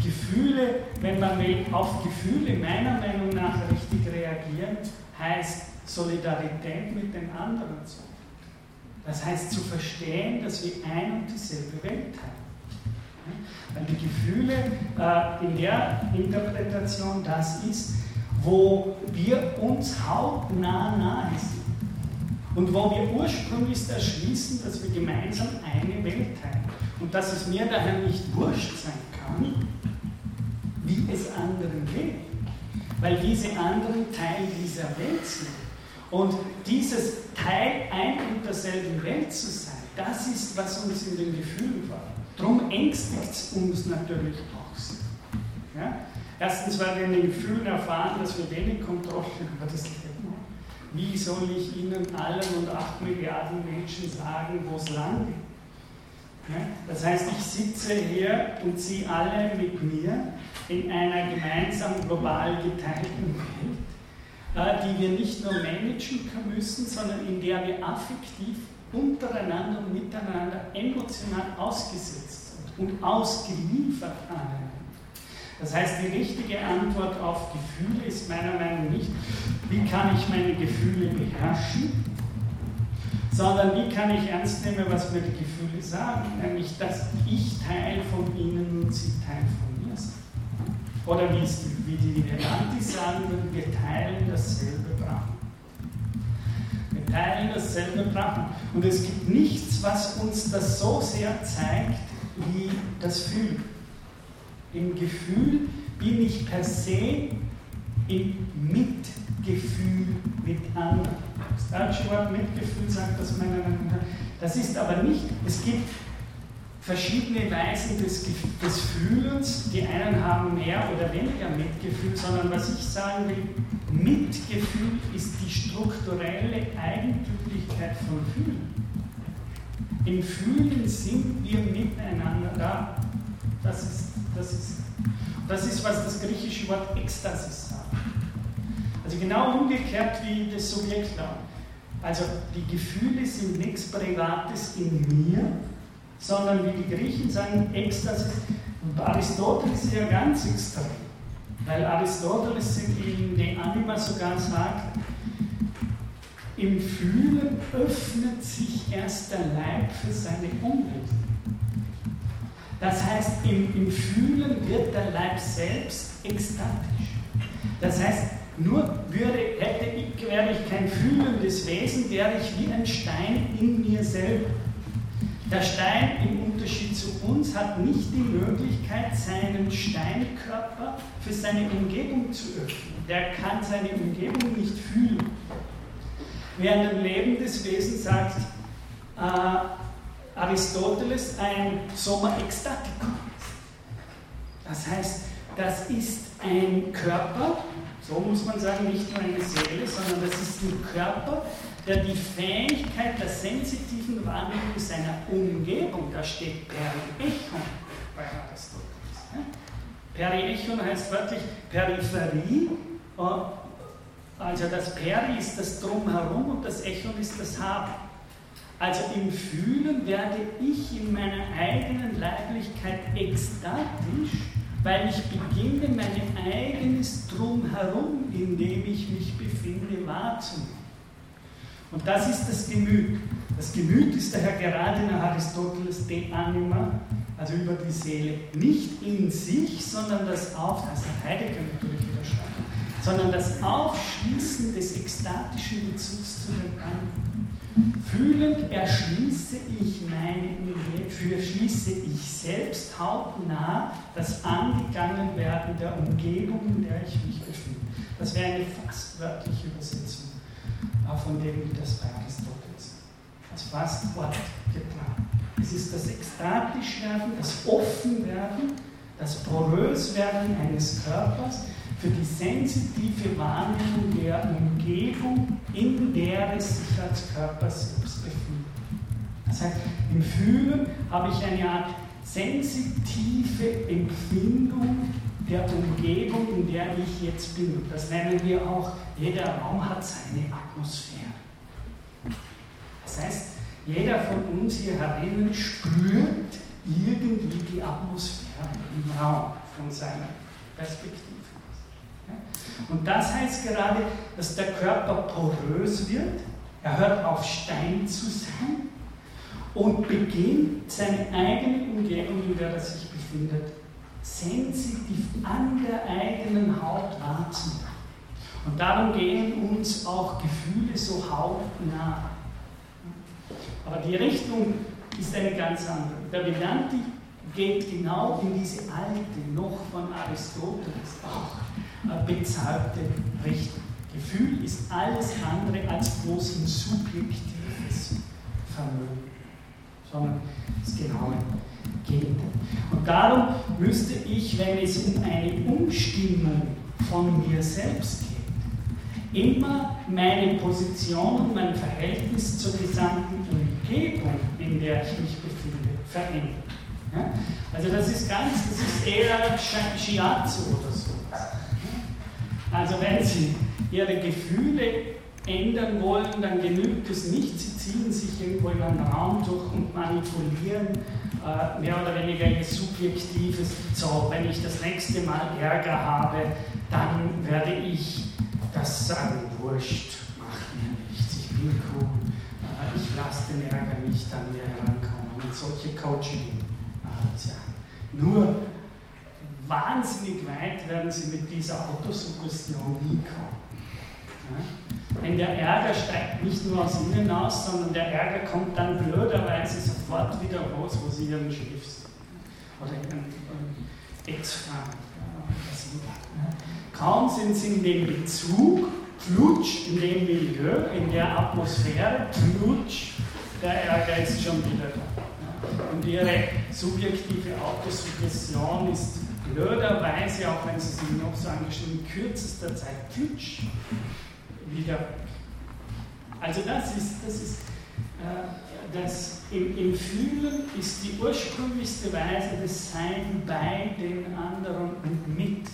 Gefühle, wenn man auf Gefühle meiner Meinung nach richtig reagieren, heißt Solidarität mit den anderen zu. Das heißt zu verstehen, dass wir ein und dieselbe Welt haben. Weil die Gefühle äh, in der Interpretation das ist, wo wir uns hautnah nahe sind. Und wo wir ursprünglich erschließen, dass wir gemeinsam eine Welt teilen. Und dass es mir daher nicht wurscht sein kann, es anderen geht. Weil diese anderen Teil dieser Welt sind. Und dieses Teil ein und derselben Welt zu sein, das ist, was uns in den Gefühlen war. Darum ängstigt es uns natürlich auch. Ja? Erstens, weil wir in den Gefühlen erfahren, dass wir wenig Kontrolle über das Leben wie soll ich Ihnen allen und acht Milliarden Menschen sagen, wo es lang geht? Das heißt, ich sitze hier und Sie alle mit mir in einer gemeinsam global geteilten Welt, äh, die wir nicht nur managen müssen, sondern in der wir affektiv untereinander und miteinander emotional ausgesetzt sind und ausgeliefert aneinander. Das heißt, die richtige Antwort auf Gefühle ist meiner Meinung nach nicht, wie kann ich meine Gefühle beherrschen, sondern wie kann ich ernst nehmen, was mir die Gefühle sagen, nämlich, dass ich Teil von ihnen und sie Teil von. Oder wie, wie die Vedantis sagen würden, wir teilen dasselbe Brahman. Wir teilen dasselbe Brahman. Und es gibt nichts, was uns das so sehr zeigt, wie das Fühlen. Im Gefühl bin ich per se im Mitgefühl mit anderen. Das deutsche Wort Mitgefühl sagt das meiner Meinung nach. Das ist aber nicht, es gibt verschiedene Weisen des, des Fühlens. Die einen haben mehr oder weniger Mitgefühl, sondern was ich sagen will, Mitgefühl ist die strukturelle Eigentümlichkeit von Fühlen. Im Fühlen sind wir miteinander da. Das ist das ist, das ist, was das griechische Wort Ekstasis sagt. Also genau umgekehrt wie das Subjekt da. Also die Gefühle sind nichts Privates in mir, sondern wie die Griechen sagen, Ekstasis. Und Aristoteles ist ja ganz extrem. Weil Aristoteles in De Anima sogar sagt, im Fühlen öffnet sich erst der Leib für seine Umwelt. Das heißt, im, im Fühlen wird der Leib selbst ekstatisch. Das heißt, nur würde, hätte ich, wäre ich kein fühlendes Wesen, wäre ich wie ein Stein in mir selber. Der Stein im Unterschied zu uns hat nicht die Möglichkeit, seinen Steinkörper für seine Umgebung zu öffnen. Der kann seine Umgebung nicht fühlen. Während ein lebendes Wesen sagt, äh, Aristoteles ein Soma Ecstaticum. Das heißt, das ist ein Körper, so muss man sagen, nicht nur eine Seele, sondern das ist ein Körper, der die Fähigkeit der sensitiven Wahrnehmung seiner Umgebung, da steht Periechon bei Aristoteles. Periechon heißt wörtlich Peripherie, äh, also das Peri ist das Drumherum und das Echon ist das Haben. Also im Fühlen werde ich in meiner eigenen Leiblichkeit ekstatisch, weil ich beginne, mein eigenes Drumherum, in dem ich mich befinde, wahrzunehmen. Und das ist das Gemüt. Das Gemüt ist daher gerade nach Aristoteles de anima also über die Seele, nicht in sich, sondern das Auf, hat Heidegger natürlich widerstanden, sondern das Aufschließen des ekstatischen Bezugs zu den anderen. Fühlend erschließe ich meine Umgebung, verschließe ich selbst hautnah das Angegangenwerden der Umgebung, in der ich mich befinde. Das wäre eine fast wörtliche Übersetzung von dem das bei Aristoteles. Das fast wortgeplant. Es ist das Ekstatischwerden, das Offenwerden, das Poröswerden eines Körpers für die sensitive Wahrnehmung der Umgebung, in der es sich als Körper selbst befindet. Das heißt, im Fühlen habe ich eine Art sensitive Empfindung der Umgebung, in der ich jetzt bin. Das nennen wir auch, jeder Raum hat seine Atmosphäre. Das heißt, jeder von uns hier herinnen spürt irgendwie die Atmosphäre im Raum von seiner Perspektive. Und das heißt gerade, dass der Körper porös wird, er hört auf Stein zu sein und beginnt seine eigene Umgebung, in der er sich befindet, sensitiv an der eigenen Haut wahrzunehmen. Und darum gehen uns auch Gefühle so hautnah aber die Richtung ist eine ganz andere. Der Vedanti geht genau in diese alte, noch von Aristoteles auch bezauberte Richtung. Gefühl ist alles andere als bloß ein subjektives Vermögen, sondern das genaue Gegenteil. Und darum müsste ich, wenn es um eine Umstimmung von mir selbst geht, immer meine Position und mein Verhältnis zur gesamten Umgebung, in der ich mich befinde, verändern. Ja? Also das ist ganz, das ist eher Shiatsu oder so. Also wenn Sie Ihre Gefühle ändern wollen, dann genügt es nicht, Sie ziehen sich irgendwo in einen Raum durch und manipulieren äh, mehr oder weniger ein subjektives, so, wenn ich das nächste Mal Ärger habe, dann werde ich das sagen, wurscht, macht mir nichts, ich bin cool, äh, ich lasse den Ärger nicht an mir herankommen. Und solche Coaching. Äh. Nur wahnsinnig weit werden sie mit dieser Autosuggestion nie kommen. Ja? Denn der Ärger steigt nicht nur aus ihnen aus, sondern der Ärger kommt dann blöderweise sofort wieder raus, wo sie ihren Chef sind. Oder ihren Ex-Freund. Kaum sind sie in dem Bezug, flutsch in dem Milieu, in der Atmosphäre, flutsch, der Ärger ist schon wieder da. Und ihre subjektive Autosuggestion ist blöderweise, auch wenn sie sich noch so angeschrieben, in kürzester Zeit flutsch wieder. Also das ist, das ist äh, das im, im Fühlen ist die ursprünglichste Weise des Sein bei den anderen und mit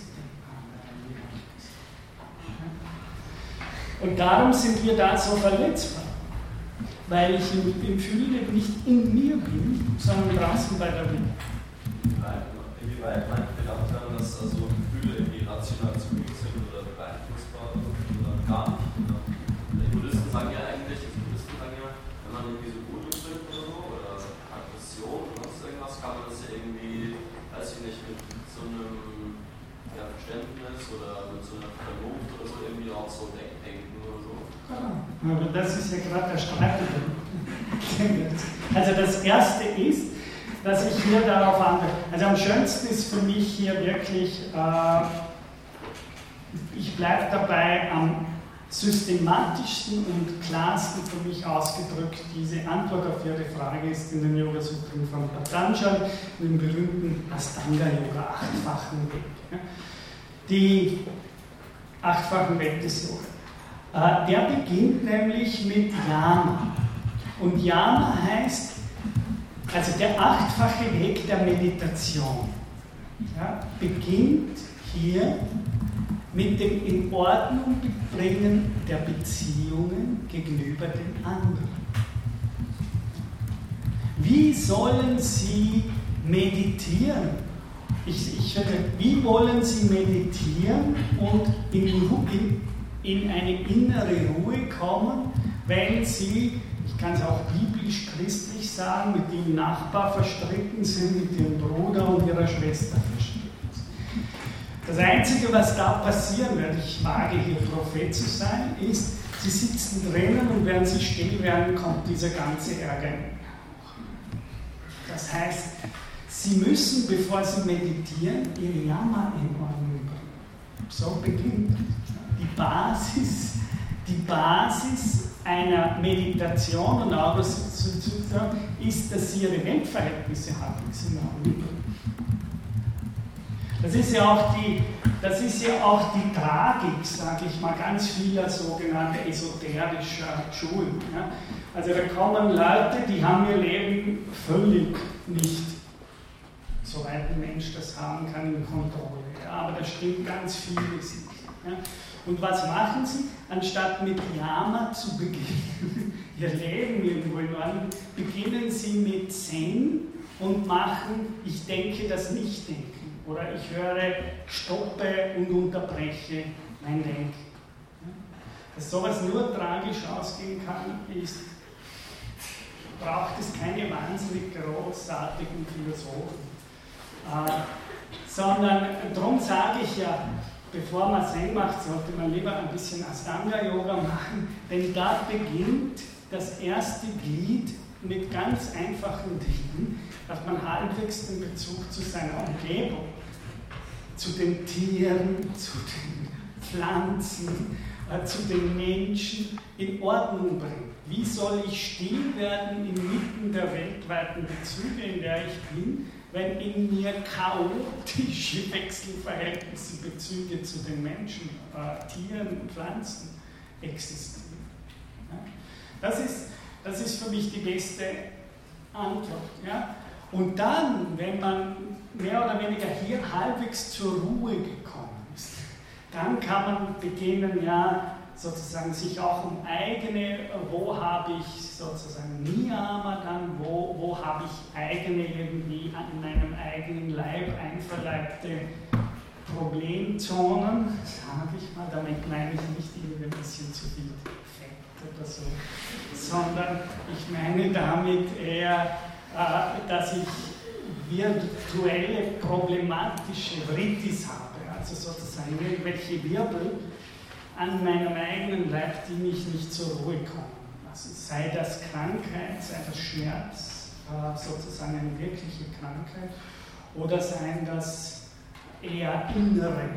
Und darum sind wir da so verletzbar, weil ich im, im Fühlen nicht in mir bin, sondern draußen bei der Welt. Inwieweit meint ihr dann, dass also Gefühle irgendwie rational zu sind oder beeinflussbar oder gar nicht? Die Buddhisten sagen ja eigentlich, die Buddhisten sagen ja, wenn man irgendwie so Wut drückt oder so, oder Aggression oder sonst irgendwas, kann man das ja irgendwie, weiß ich nicht, mit so einem ja, Verständnis oder so Vernunft oder so irgendwie auch so denken aber das ist ja gerade der Streitpunkt. Also das Erste ist, dass ich hier darauf antworte. Also am schönsten ist für mich hier wirklich, äh, ich bleibe dabei am systematischsten und klarsten für mich ausgedrückt, diese Antwort auf Ihre Frage ist in den Yoga-Sutren von Patanjali, dem berühmten Astanga-Yoga, achtfachen Weg. Die achtfachen Yoga. Äh, der beginnt nämlich mit Yama. Und Yama heißt, also der achtfache Weg der Meditation, ja, beginnt hier mit dem in Ordnung bringen der Beziehungen gegenüber den anderen. Wie sollen Sie meditieren? Ich, ich, wie wollen Sie meditieren und in, in in eine innere Ruhe kommen, wenn sie, ich kann es auch biblisch-christlich sagen, mit dem Nachbar verstritten sind, mit dem Bruder und ihrer Schwester verstritten sind. Das Einzige, was da passieren wird, ich wage hier Prophet zu sein, ist, sie sitzen drinnen und während sie still werden, kommt dieser ganze Ärger Das heißt, sie müssen, bevor sie meditieren, ihr Jammer in Ordnung bringen. So beginnt die Basis, die Basis einer Meditation und auch ist, dass sie ihre Weltverhältnisse halbwegs in Ordnung bringen. Das ist ja auch die, das ist ja auch die Tragik, sage ich mal, ganz vieler sogenannter esoterischer Schulen. Ja. Also da kommen Leute, die haben ihr Leben völlig nicht, soweit ein Mensch das haben kann, in Kontrolle. Aber da stimmt ganz vieles nicht. Ja. Und was machen sie? Anstatt mit Yama zu beginnen, ihr Leben irgendwo in Ordnung, beginnen sie mit Zen und machen, ich denke das Nicht-Denken. Oder ich höre, stoppe und unterbreche mein Denken. Dass sowas nur tragisch ausgehen kann, ist, braucht es keine wahnsinnig großartigen Philosophen. Äh, sondern darum sage ich ja, bevor man Zen macht, sollte man lieber ein bisschen Astanga-Yoga machen, denn da beginnt das erste Glied mit ganz einfachen Dingen, dass man halbwegs den Bezug zu seiner Umgebung, zu den Tieren, zu den Pflanzen, äh, zu den Menschen in Ordnung bringt. Wie soll ich still werden inmitten der weltweiten Bezüge, in der ich bin, wenn in mir chaotische Wechselverhältnisse, Bezüge zu den Menschen, äh, Tieren, Pflanzen existieren? Ja? Das, ist, das ist für mich die beste Antwort. Ja? Und dann, wenn man mehr oder weniger hier halbwegs zur Ruhe gekommen ist, dann kann man beginnen, ja, sozusagen sich auch um eigene, wo habe ich sozusagen Niyama dann, wo, wo habe ich eigene irgendwie in meinem eigenen Leib einverleibte Problemzonen, sage ich mal, damit meine ich nicht irgendwie ein bisschen zu viel Fett oder so, sondern ich meine damit eher, äh, dass ich virtuelle problematische Vrittis habe, also sozusagen irgendwelche Wirbel, an meinem eigenen Leib, die mich nicht zur Ruhe kommen lassen. Sei das Krankheit, sei das Schmerz, äh, sozusagen eine wirkliche Krankheit, oder seien das eher innere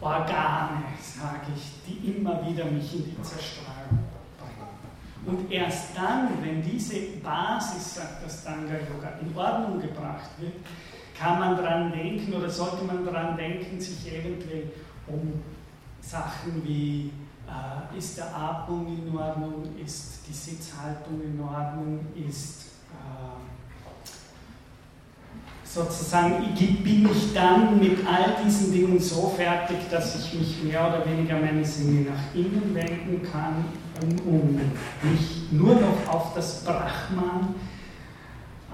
Organe, sage ich, die immer wieder mich in die Zerstreuung bringen. Und erst dann, wenn diese Basis, sagt das Tanga Yoga, in Ordnung gebracht wird, kann man daran denken oder sollte man daran denken, sich eventuell um Sachen wie, äh, ist der Atmung in Ordnung, ist die Sitzhaltung in Ordnung, ist äh, sozusagen, bin ich dann mit all diesen Dingen so fertig, dass ich mich mehr oder weniger meine Sinne nach innen wenden kann, um, um mich nur noch auf das Brahman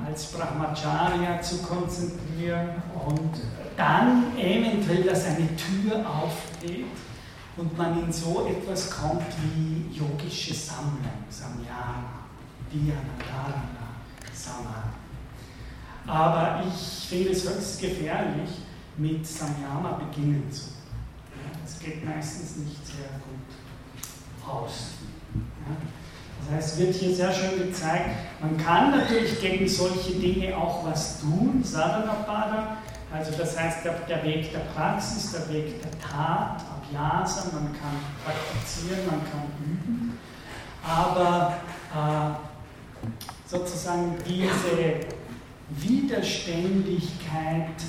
als Brahmacharya zu konzentrieren und dann eventuell, dass eine Tür aufgeht und man in so etwas kommt wie yogische Sammlung, Samyama, Dhyana, Dharana, Samadhi. Aber ich finde es höchst gefährlich, mit Samyama beginnen zu. Das geht meistens nicht sehr gut aus. Das heißt, es wird hier sehr schön gezeigt, man kann natürlich gegen solche Dinge auch was tun, Sadhanapada, also das heißt der Weg der Praxis, der Weg der Tat, Abhyasa, man kann praktizieren, man kann üben, aber äh, sozusagen diese Widerständigkeit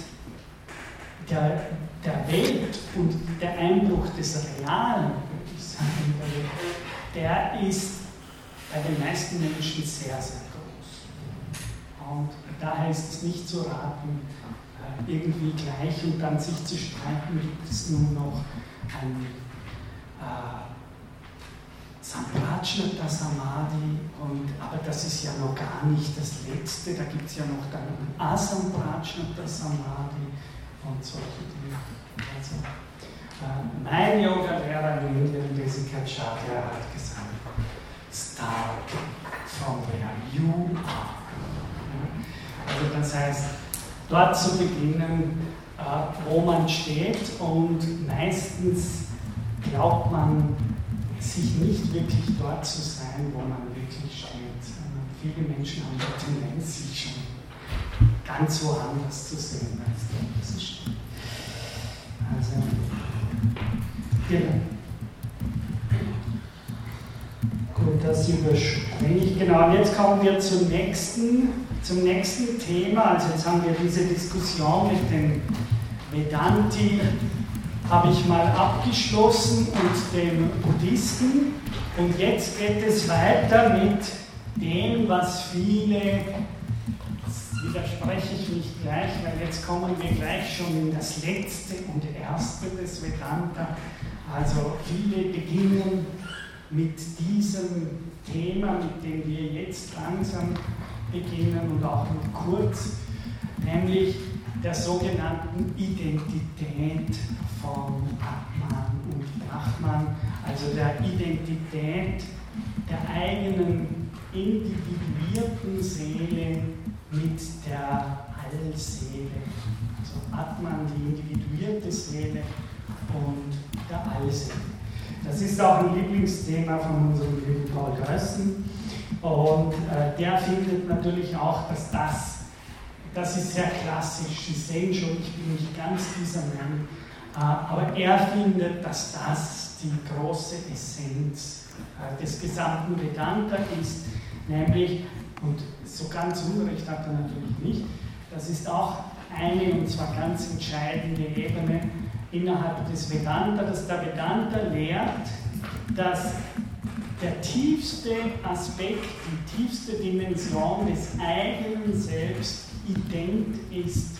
der, der Welt und der Einbruch des Realen, würde ich sagen, der ist bei den meisten Menschen sehr, sehr groß. Und daher ist es nicht zu raten, äh, irgendwie gleich und dann sich zu streiten, gibt es nun noch ein äh, Samprajnata Samadhi, und, aber das ist ja noch gar nicht das Letzte, da gibt es ja noch dann Asamprajnata Samadhi und solche Dinge. Also, äh, mein Yoga-Lehrer in Indien, Jessica Chadha, hat gesagt, start from where you are. Also das heißt, dort zu beginnen, wo man steht und meistens glaubt man, sich nicht wirklich dort zu sein, wo man wirklich steht. Viele Menschen haben die Tendenz, sich schon ganz woanders zu sehen, als dort sie stehen. Also, genau. Gut, das überspringe ich. Genau, und jetzt kommen wir zum nächsten, zum nächsten Thema. Also jetzt haben wir diese Diskussion mit dem Vedanti, habe ich mal abgeschlossen und dem Buddhisten. Und jetzt geht es weiter mit dem, was viele, widerspreche ich mich gleich, weil jetzt kommen wir gleich schon in das letzte und erste des Vedanta. Also viele beginnen mit diesem Thema, mit dem wir jetzt langsam beginnen und auch kurz, nämlich der sogenannten Identität von Atman und Brahman, also der Identität der eigenen individuierten Seele mit der Allseele. Also Atman, die individuierte Seele und der Allseele. Das ist auch ein Lieblingsthema von unserem lieben Paul Grössen. Und äh, der findet natürlich auch, dass das, das ist sehr klassisch. Sie sehen schon, ich bin nicht ganz dieser Mann. Äh, aber er findet, dass das die große Essenz äh, des gesamten Vedanta ist, nämlich, und so ganz Unrecht hat er natürlich nicht, das ist auch eine und zwar ganz entscheidende Ebene, innerhalb des Vedanta, dass der Vedanta lehrt, dass der tiefste Aspekt, die tiefste Dimension des eigenen Selbst ident ist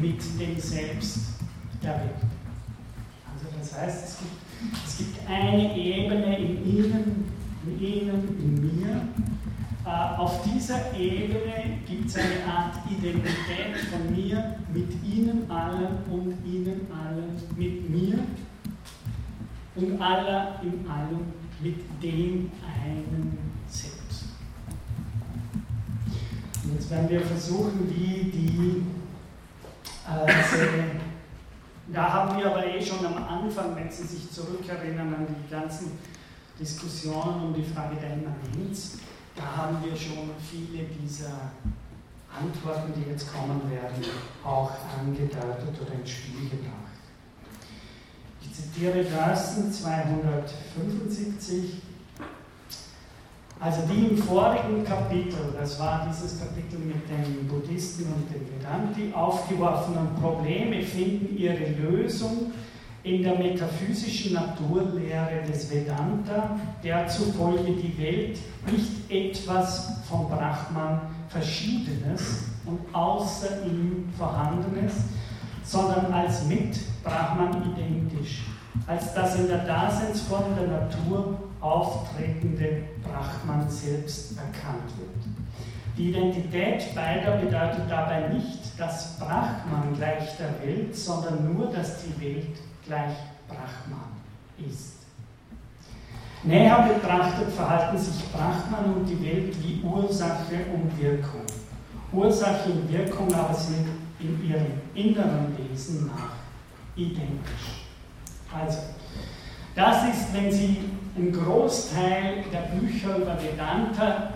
mit dem Selbst der Welt. Also das heißt, es gibt, es gibt eine Ebene in Ihnen, in Ihnen, in mir, äh, auf dieser Ebene gibt es eine Art Identität von mir mit Ihnen allen und Ihnen allen mit mir und aller in allem mit dem einen Selbst. Jetzt werden wir versuchen, wie die äh, da haben wir aber eh schon am Anfang, wenn Sie sich zurückerinnern an die ganzen Diskussionen um die Frage der Immanenz, da haben wir schon viele dieser Antworten, die jetzt kommen werden, auch angedeutet oder ins Spiel gebracht. Ich zitiere Gersten 275. Also die im vorigen Kapitel, das war dieses Kapitel mit den Buddhisten und den Vedanti, aufgeworfenen Probleme finden ihre Lösung in der metaphysischen Naturlehre des Vedanta, der zufolge die Welt nicht etwas vom Brahman Verschiedenes und außer ihm Vorhandenes, sondern als mit Brahman identisch, als das in der Daseinsform der Natur auftretende Brahman selbst erkannt wird. Die Identität beider bedeutet dabei nicht das Brahman gleich der Welt, sondern nur, dass die Welt gleich Brahman ist. Näher betrachtet verhalten sich Brahman und die Welt wie Ursache und Wirkung. Ursache und Wirkung aber sind in ihrem inneren Wesen nach identisch. Also, das ist, wenn Sie einen Großteil der Bücher über Vedanta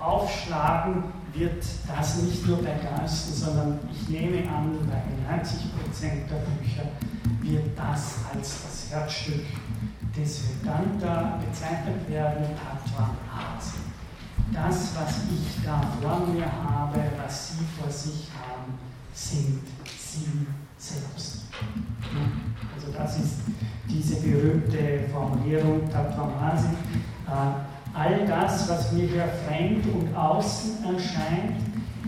aufschlagen, wird das nicht nur bei Geisten, sondern ich nehme an, bei 90% der Bücher wird das als das Herzstück des Vedanta bezeichnet werden, Tattva Asi. Das, was ich da vor mir habe, was Sie vor sich haben, sind Sie selbst. Also das ist diese berühmte Formulierung Tattva Asi. Äh, all das, was mir hier fremd und außen erscheint,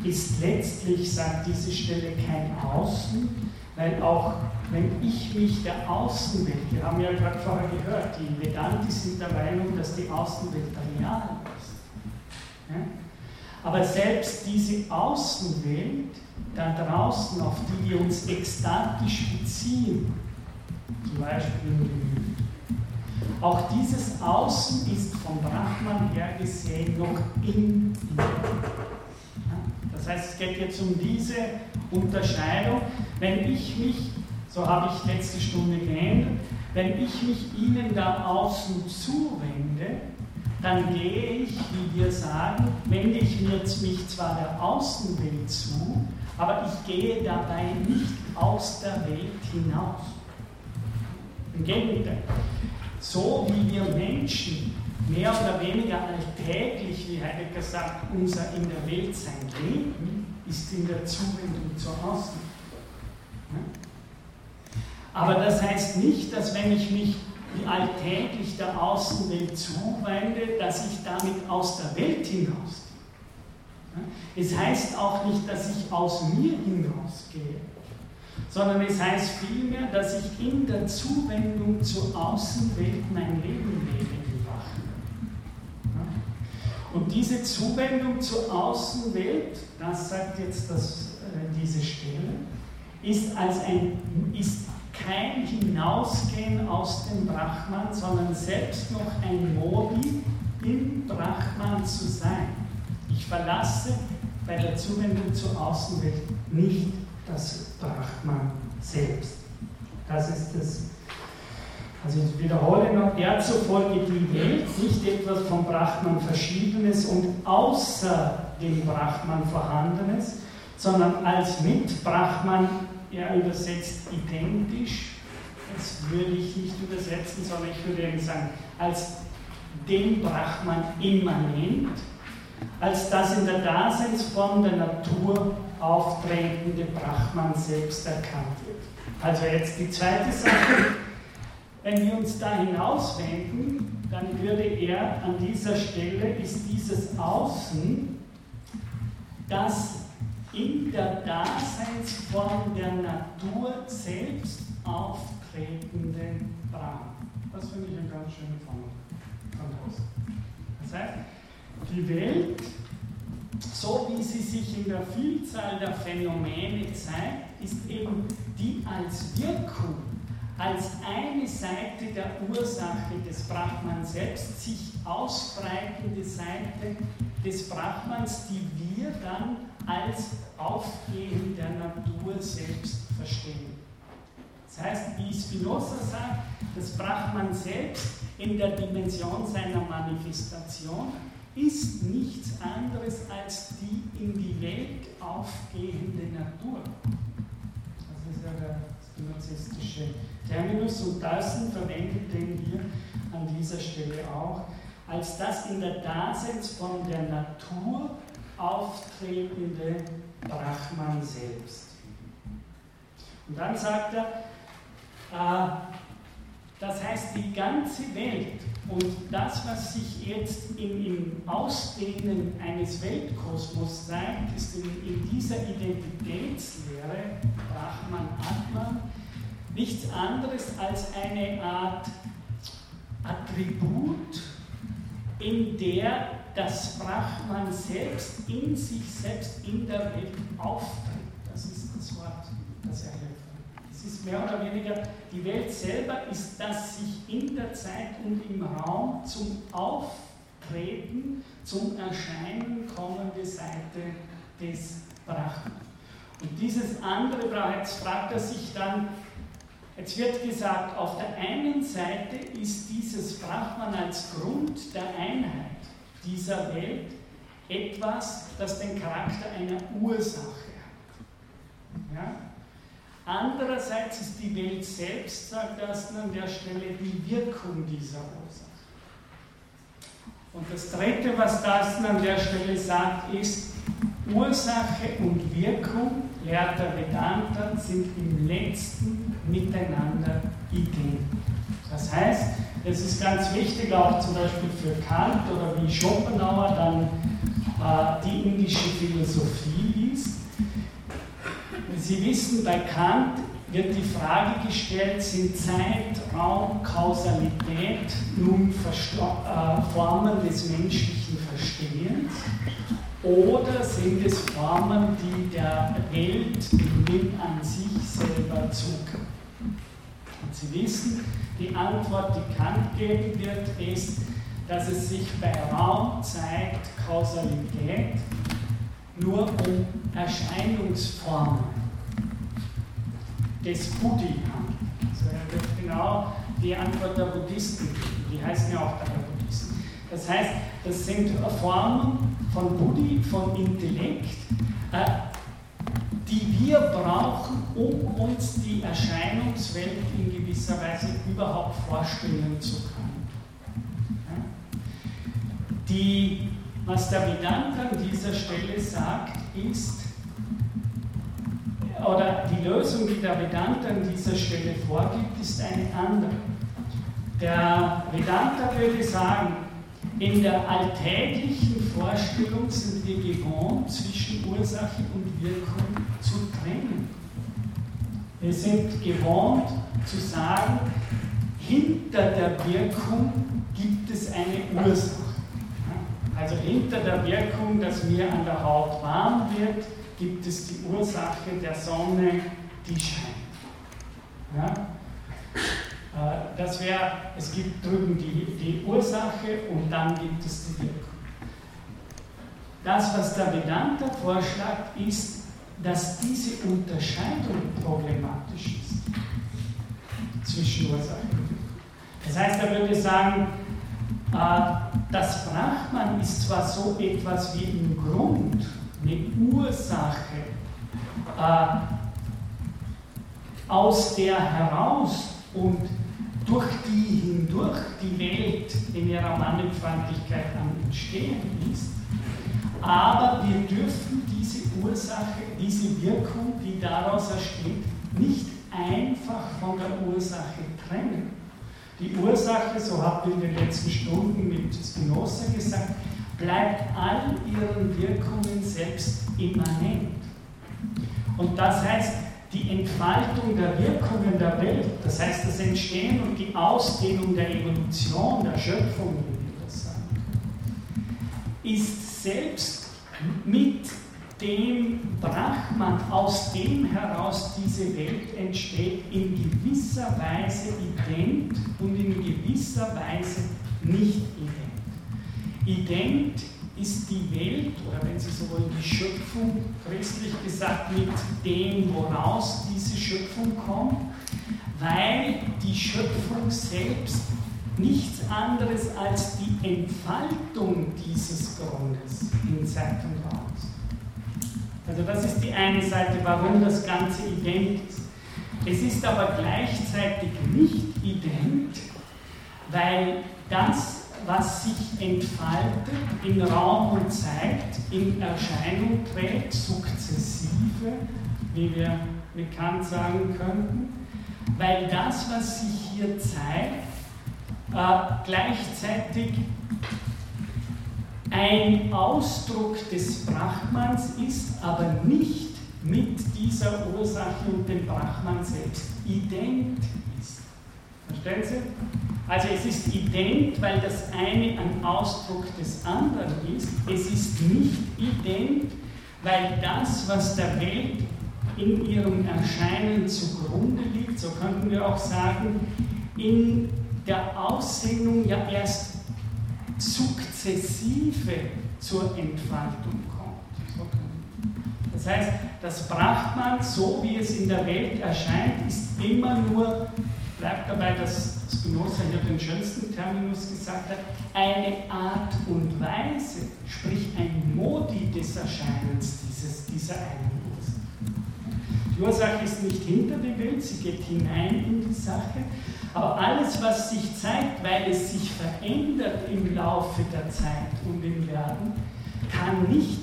ist letztlich, sagt diese Stelle, kein Außen, weil auch wenn ich mich der Außenwelt, wir haben ja gerade vorher gehört, die Vedanti sind der Meinung, dass die Außenwelt real ist. Aber selbst diese Außenwelt, da draußen, auf die wir uns ekstatisch beziehen, zum Beispiel Auch dieses Außen ist vom Brahman her gesehen noch in. Das heißt, es geht jetzt um diese Unterscheidung. Wenn ich mich, so habe ich letzte Stunde geändert, wenn ich mich Ihnen da außen zuwende, dann gehe ich, wie wir sagen, wende ich mich zwar der Außenwelt zu, aber ich gehe dabei nicht aus der Welt hinaus. Im Gegenteil, so wie wir Menschen mehr oder weniger alltäglich, wie Heidegger sagt, unser in der Welt sein Leben ist in der Zuwendung zur Außen. Aber das heißt nicht, dass wenn ich mich alltäglich der Außenwelt zuwende, dass ich damit aus der Welt hinausgehe. Es heißt auch nicht, dass ich aus mir hinausgehe, sondern es heißt vielmehr, dass ich in der Zuwendung zur Außenwelt mein Leben lebe. Und diese Zuwendung zur Außenwelt, das sagt jetzt das, äh, diese Stelle, ist, als ein, ist kein Hinausgehen aus dem Brahman, sondern selbst noch ein Modi, im Brahman zu sein. Ich verlasse bei der Zuwendung zur Außenwelt nicht das Brahman selbst. Das ist das. Also ich wiederhole noch, der zufolge die Welt nicht etwas vom Brahman Verschiedenes und außer dem Brahman Vorhandenes, sondern als mit Brahman er übersetzt identisch. Das würde ich nicht übersetzen, sondern ich würde eben sagen, als dem Brahman immanent, als das in der Daseinsform der Natur auftretende Brahman selbst erkannt wird. Also jetzt die zweite Sache. Wenn wir uns da hinauswenden, dann würde er an dieser Stelle, ist dieses Außen, das in der Daseinsform der Natur selbst auftretende Brahman. Das finde ich ein ganz schöner Kontrast. Das heißt, die Welt, so wie sie sich in der Vielzahl der Phänomene zeigt, ist eben die als Wirkung, als eine Seite der Ursache des Brahmans selbst sich ausbreitende Seite des Brahmans, die wir dann als Aufgehen der Natur selbst verstehen. Das heißt, wie Spinoza sagt, das Brahman selbst in der Dimension seiner Manifestation ist nichts anderes als die in die Welt aufgehende Natur. Das ist ja der spinozistische Terminus und Dyson verwendet den hier an dieser Stelle auch, als das in der Daseinsform der Natur auftretende Brahman selbst. Und dann sagt er, äh, das heißt, die ganze Welt und das, was sich jetzt im, im Ausdehnen eines Weltkosmos zeigt, ist in, in dieser Identitätslehre, Brahman Atman, nichts anderes als eine Art Attribut, in der das Brahman selbst in sich selbst in der Welt auftritt. Das ist das Wort, das er hilft. Es ist mehr oder weniger, die Welt selber ist das sich in der Zeit und im Raum zum Auftreten, zum Erscheinen kommende Seite des Brahman. Und dieses andere Brahman, jetzt fragt er sich dann, Jetzt wird gesagt, auf der einen Seite ist dieses Brahman als Grund der Einheit dieser Welt etwas, das den Charakter einer Ursache hat. Ja? Andererseits ist die Welt selbst, sagt Ersten an der Stelle, die Wirkung dieser Ursache. Und das Dritte, was Darsten an der Stelle sagt, ist, Ursache und Wirkung, lehrt der Vedanta, sind im letzten miteinander identisch. Das heißt, es ist ganz wichtig, auch zum Beispiel für Kant oder wie Schopenhauer dann äh, die indische Philosophie liest. Sie wissen, bei Kant wird die Frage gestellt, sind Zeit, Raum, Kausalität nun äh, Formen des menschlichen Verstehens oder sind es Formen, die der Welt, dem an sich selber zukommen? Und Sie wissen, die Antwort, die Kant geben wird, ist, dass es sich bei Raum, Zeit, Kausalität nur um Erscheinungsformen des Buddhi handelt. Also er wird genau die Antwort der Buddhisten geben. Die heißen ja auch der Buddhisten. Das heißt, das sind Formen von Buddhi, von Intellekt, äh, die wir brauchen, um uns die Erscheinungswelt in gewisser Weise überhaupt vorstellen zu können. Die, was der Vedanta an dieser Stelle sagt, ist, oder die Lösung, die der Vedanta an dieser Stelle vorgibt, ist eine andere. Der Vedanta würde sagen, in der alltäglichen Vorstellung sind wir gewohnt, zwischen Ursache und Wirkung zu trennen. Wir sind gewohnt zu sagen, hinter der Wirkung gibt es eine Ursache. Also hinter der Wirkung, dass mir an der Haut warm wird, gibt es die Ursache der Sonne, die scheint. Ja? Äh, das wäre, es gibt drüben die, die Ursache und dann gibt es die Wirkung. Das, was der Vedanta vorschlägt, ist, dass diese Unterscheidung problematisch ist zwischen Ursache und Wirkung. Das heißt, er würde sagen, äh, das Brahman ist zwar so etwas wie im Grund eine Ursache, äh, aus der heraus und durch die hindurch die Welt in ihrer Mannigfaltigkeit am Entstehen ist. Aber wir dürfen diese Ursache, diese Wirkung, die daraus entsteht, nicht einfach von der Ursache trennen. Die Ursache, so habt ihr in den letzten Stunden mit Spinoza gesagt, bleibt all ihren Wirkungen selbst immanent. Und das heißt, die Entfaltung der Wirkungen der Welt, das heißt das Entstehen und die Ausdehnung der Evolution, der Schöpfung, wie wir das sagen, ist selbst mit dem Brahman, aus dem heraus diese Welt entsteht, in gewisser Weise ident und in gewisser Weise nicht ident. Ident ist die Welt, oder wenn Sie so wollen, die Schöpfung, christlich gesagt, mit dem, woraus diese Schöpfung kommt, weil die Schöpfung selbst nichts anderes als die Entfaltung dieses Grundes in Zeit und Raum ist. Also das ist die eine Seite, warum das Ganze ident ist. Es ist aber gleichzeitig nicht ident, weil das was sich entfaltet in Raum und Zeit, in Erscheinung trägt, sukzessive, wie wir bekannt sagen könnten, weil das, was sich hier zeigt, äh, gleichzeitig ein Ausdruck des Brahmans ist, aber nicht mit dieser Ursache und dem Brahman selbst ident ist. Verstehen Sie? Also es ist ident, weil das eine ein Ausdruck des anderen ist. Es ist nicht ident, weil das, was der Welt in ihrem Erscheinen zugrunde liegt, so könnten wir auch sagen, in der Aussendung ja erst sukzessive zur Entfaltung kommt. Das heißt, das Brahman, so wie es in der Welt erscheint, ist immer nur, bleibt dabei das Spinoza hier den schönsten Terminus gesagt hat, eine Art und Weise, sprich ein Modi des Erscheinens dieses, dieser einen Ursache. Die Ursache ist nicht hinter die Welt, sie geht hinein in die Sache, aber alles, was sich zeigt, weil es sich verändert im Laufe der Zeit und im Werden, kann nicht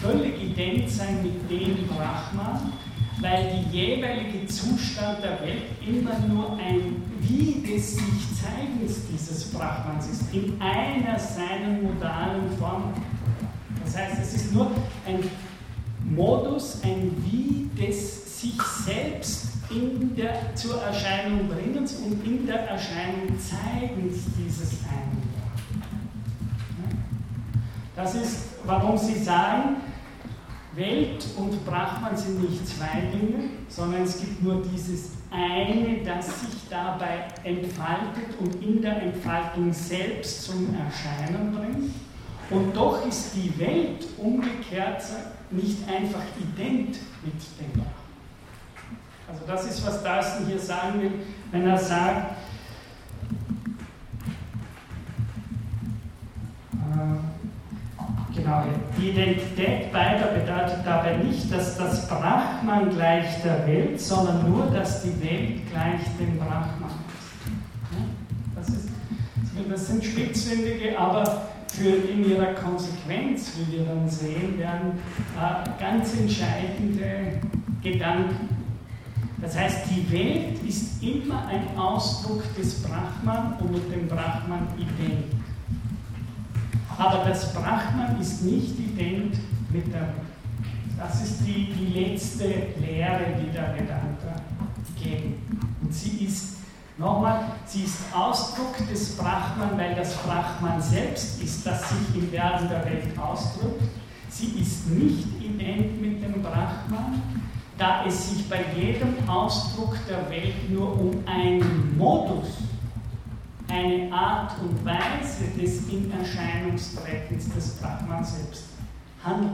völlig ident sein mit dem Brahman, weil die jeweilige Zustand der Welt immer nur ein Wie des sich Zeigens dieses Brahmans ist, in einer seiner modalen Formen. Das heißt, es ist nur ein Modus, ein Wie des sich selbst in der, zur Erscheinung bringens und in der Erscheinung Zeigens dieses einen. Das ist, warum Sie sagen, Welt und Brahman sind nicht zwei Dinge, sondern es gibt nur dieses eine, das sich dabei entfaltet und in der Entfaltung selbst zum Erscheinen bringt. Und doch ist die Welt umgekehrt nicht einfach ident mit dem Brahman. Also das ist, was Darsten hier sagen will, wenn er sagt, äh, genau, die Identität beider bedeutet dabei nicht, dass das Brahman gleich der Welt, sondern nur, dass die Welt gleich dem Brahman ist. Das, ist das sind spitzfindige, aber für in ihrer Konsequenz, wie wir dann sehen werden, äh, ganz entscheidende Gedanken. Das heißt, die Welt ist immer ein Ausdruck des Brahman und mit dem Brahman ident. Aber das Brahman ist nicht ident mit der Das ist die, die letzte Lehre, die der Vedanta geben. Und sie ist, nochmal, sie ist Ausdruck des Brahman, weil das Brahman selbst ist, das sich im Werden der Welt ausdrückt. Sie ist nicht ident mit dem Brahman, da es sich bei jedem Ausdruck der Welt nur um einen Modus, eine Art und Weise des Inerscheinungstretens des Brahman selbst handelt.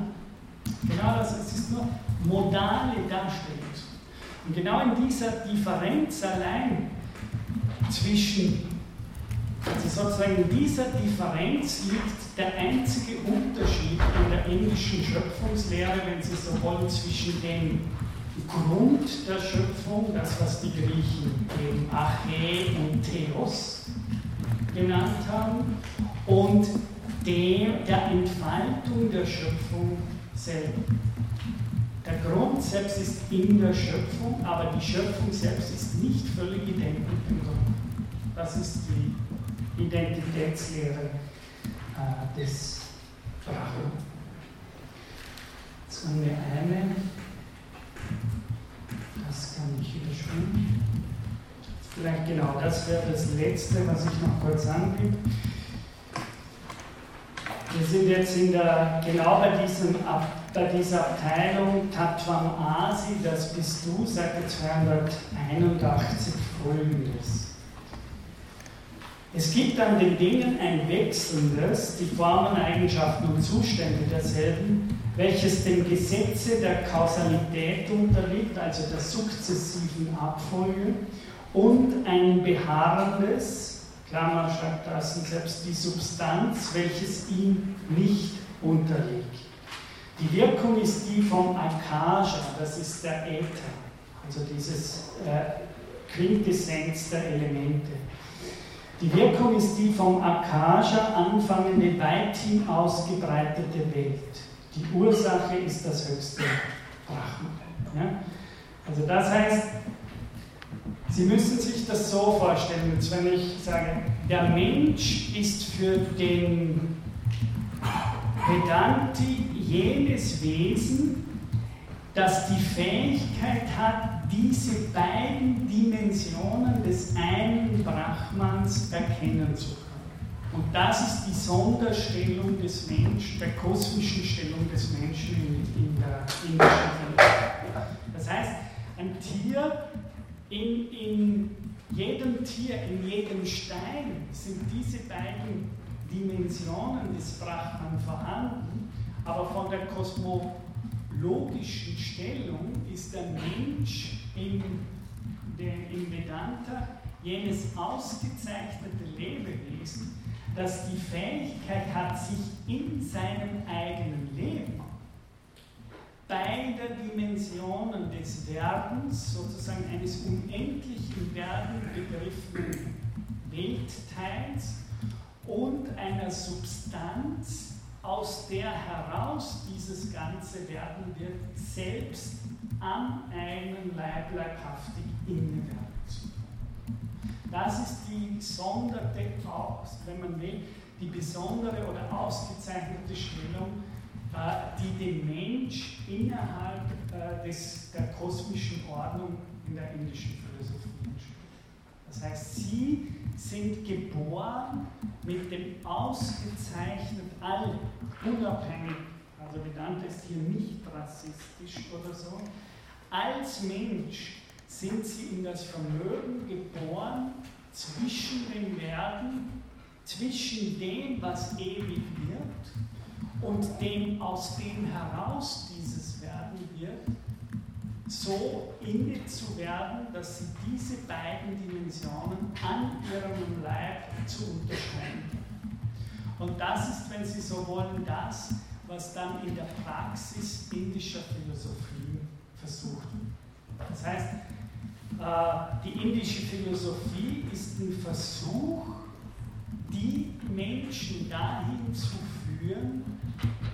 Genau das, es ist nur modale Darstellung. Und genau in dieser Differenz allein zwischen, also sozusagen in dieser Differenz liegt der einzige Unterschied in der indischen Schöpfungslehre, wenn Sie so wollen, zwischen dem Grund der Schöpfung, das was die Griechen eben Arche und Theos genannt haben, und der, der Entfaltung der Schöpfung selber. Der Grund selbst ist in der Schöpfung, aber die Schöpfung selbst ist nicht völlig ident mit dem Grund. Das ist die Identitätslehre äh, des Brahman. Jetzt haben wir eine das kann ich überspringen. Vielleicht genau, das wäre das Letzte, was ich noch kurz anbiete. Wir sind jetzt in der, genau bei, diesem, bei dieser Abteilung Tatvam Asi, das bist du, Seite 281 folgendes. Es gibt an den Dingen ein wechselndes, die Formen, Eigenschaften und Zustände derselben, welches dem Gesetze der Kausalität unterliegt, also der sukzessiven Abfolge, und ein beharrendes, Klammer schreibt und selbst die Substanz, welches ihm nicht unterliegt. Die Wirkung ist die vom Akasha, das ist der Äther, also dieses äh, Quintessenz der Elemente. Die Wirkung ist die vom Akasha anfangende, weithin ausgebreitete Welt. Die Ursache ist das höchste Brahman. Ja? Also das heißt, Sie müssen sich das so vorstellen, jetzt wenn ich sage, der Mensch ist für den Vedanti jenes Wesen, das die Fähigkeit hat, diese beiden Dimensionen des einen Brahmans erkennen zu können. Und das ist die Sonderstellung des Menschen, der kosmischen Stellung des Menschen in, in der indischen Welt. Das heißt, ein Tier, in, in jedem Tier, in jedem Stein sind diese beiden Dimensionen des Brahman vorhanden, aber von der kosmologischen Stellung ist der Mensch im, im Vedanta jenes ausgezeichnete Lebewesen, das die Fähigkeit hat, sich in seinem eigenen Leben beide Dimensionen des Werdens, sozusagen eines unendlich im Werden begriffenen Weltteils und einer Substanz, aus der heraus dieses ganze Werden wird, selbst an einen Leib leibhaftig innewerden zu das ist die gesonderte, wenn man will, die besondere oder ausgezeichnete Stellung, die den Mensch innerhalb äh, des, der kosmischen Ordnung in der indischen Philosophie entsteht. Das heißt, sie sind geboren mit dem ausgezeichnet, alle, unabhängig also Vedanta ist hier nicht rassistisch oder so, als Mensch sind sie in das Vermögen geboren, zwischen dem Werden, zwischen dem, was ewig wird und dem, aus dem heraus dieses Werden wird, so inne zu werden, dass sie diese beiden Dimensionen an ihrem Leib zu unterscheiden. Und das ist, wenn Sie so wollen, das, was dann in der Praxis indischer Philosophie versucht wird. Das heißt, äh, die indische Philosophie ist ein Versuch, die Menschen dahin zu führen,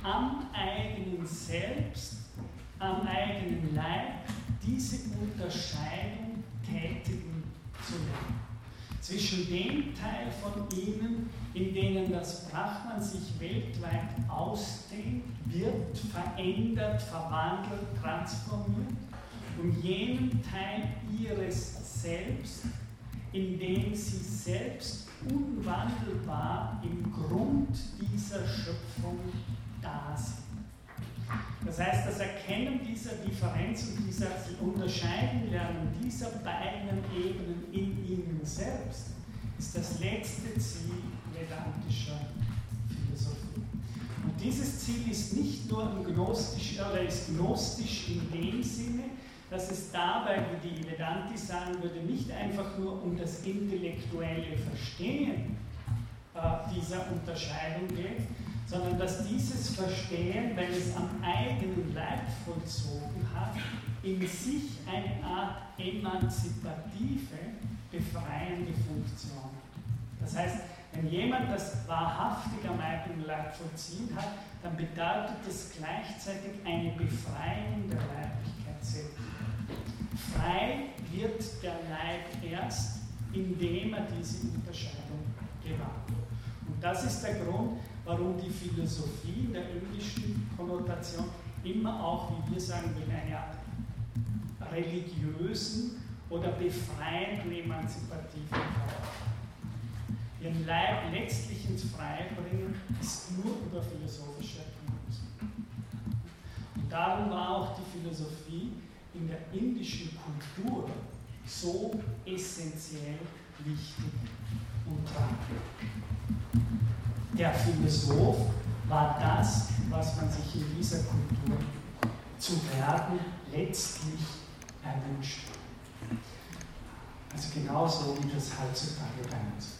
am eigenen Selbst, am eigenen Leib diese Unterscheidung tätigen zu lernen. Zwischen dem Teil von ihnen, in denen das Brahman sich weltweit ausdehnt, wird, verändert, verwandelt, transformiert, und jenem Teil ihres Selbst, in dem sie selbst unwandelbar im Grund dieser Schöpfung da. Das heißt, das Erkennen dieser Differenz und dieser Unterscheiden lernen dieser beiden Ebenen in ihnen selbst ist das letzte Ziel vedantischer Philosophie. Und dieses Ziel ist nicht nur gnostisch, oder ist gnostisch in dem Sinne, dass es dabei, wie die Vedanti sagen würde, nicht einfach nur um das intellektuelle Verstehen äh, dieser Unterscheidung geht, sondern dass dieses Verstehen, wenn es am eigenen Leib vollzogen hat, in sich eine Art emanzipative, befreiende Funktion hat. Das heißt, wenn jemand das wahrhaftig am eigenen Leib vollziehen hat, dann bedeutet es gleichzeitig eine Befreiung der Leiblichkeit selbst. Frei wird der Leib erst, indem er diese Unterscheidung gewahrt. Und das ist der Grund, warum die Philosophie in der indischen Konnotation immer auch, wie wir sagen würden, eine Art religiösen oder befreienden emanzipativen Charakter. Ihren Leib letztlich ins Freie bringen, ist nur über philosophische Erkenntnisse. Und darum war auch die Philosophie in der indischen Kultur so essentiell wichtig und tragend. Der Philosoph war das, was man sich in dieser Kultur zu werden letztlich erwünscht. Also genauso wie das heutzutage bei uns.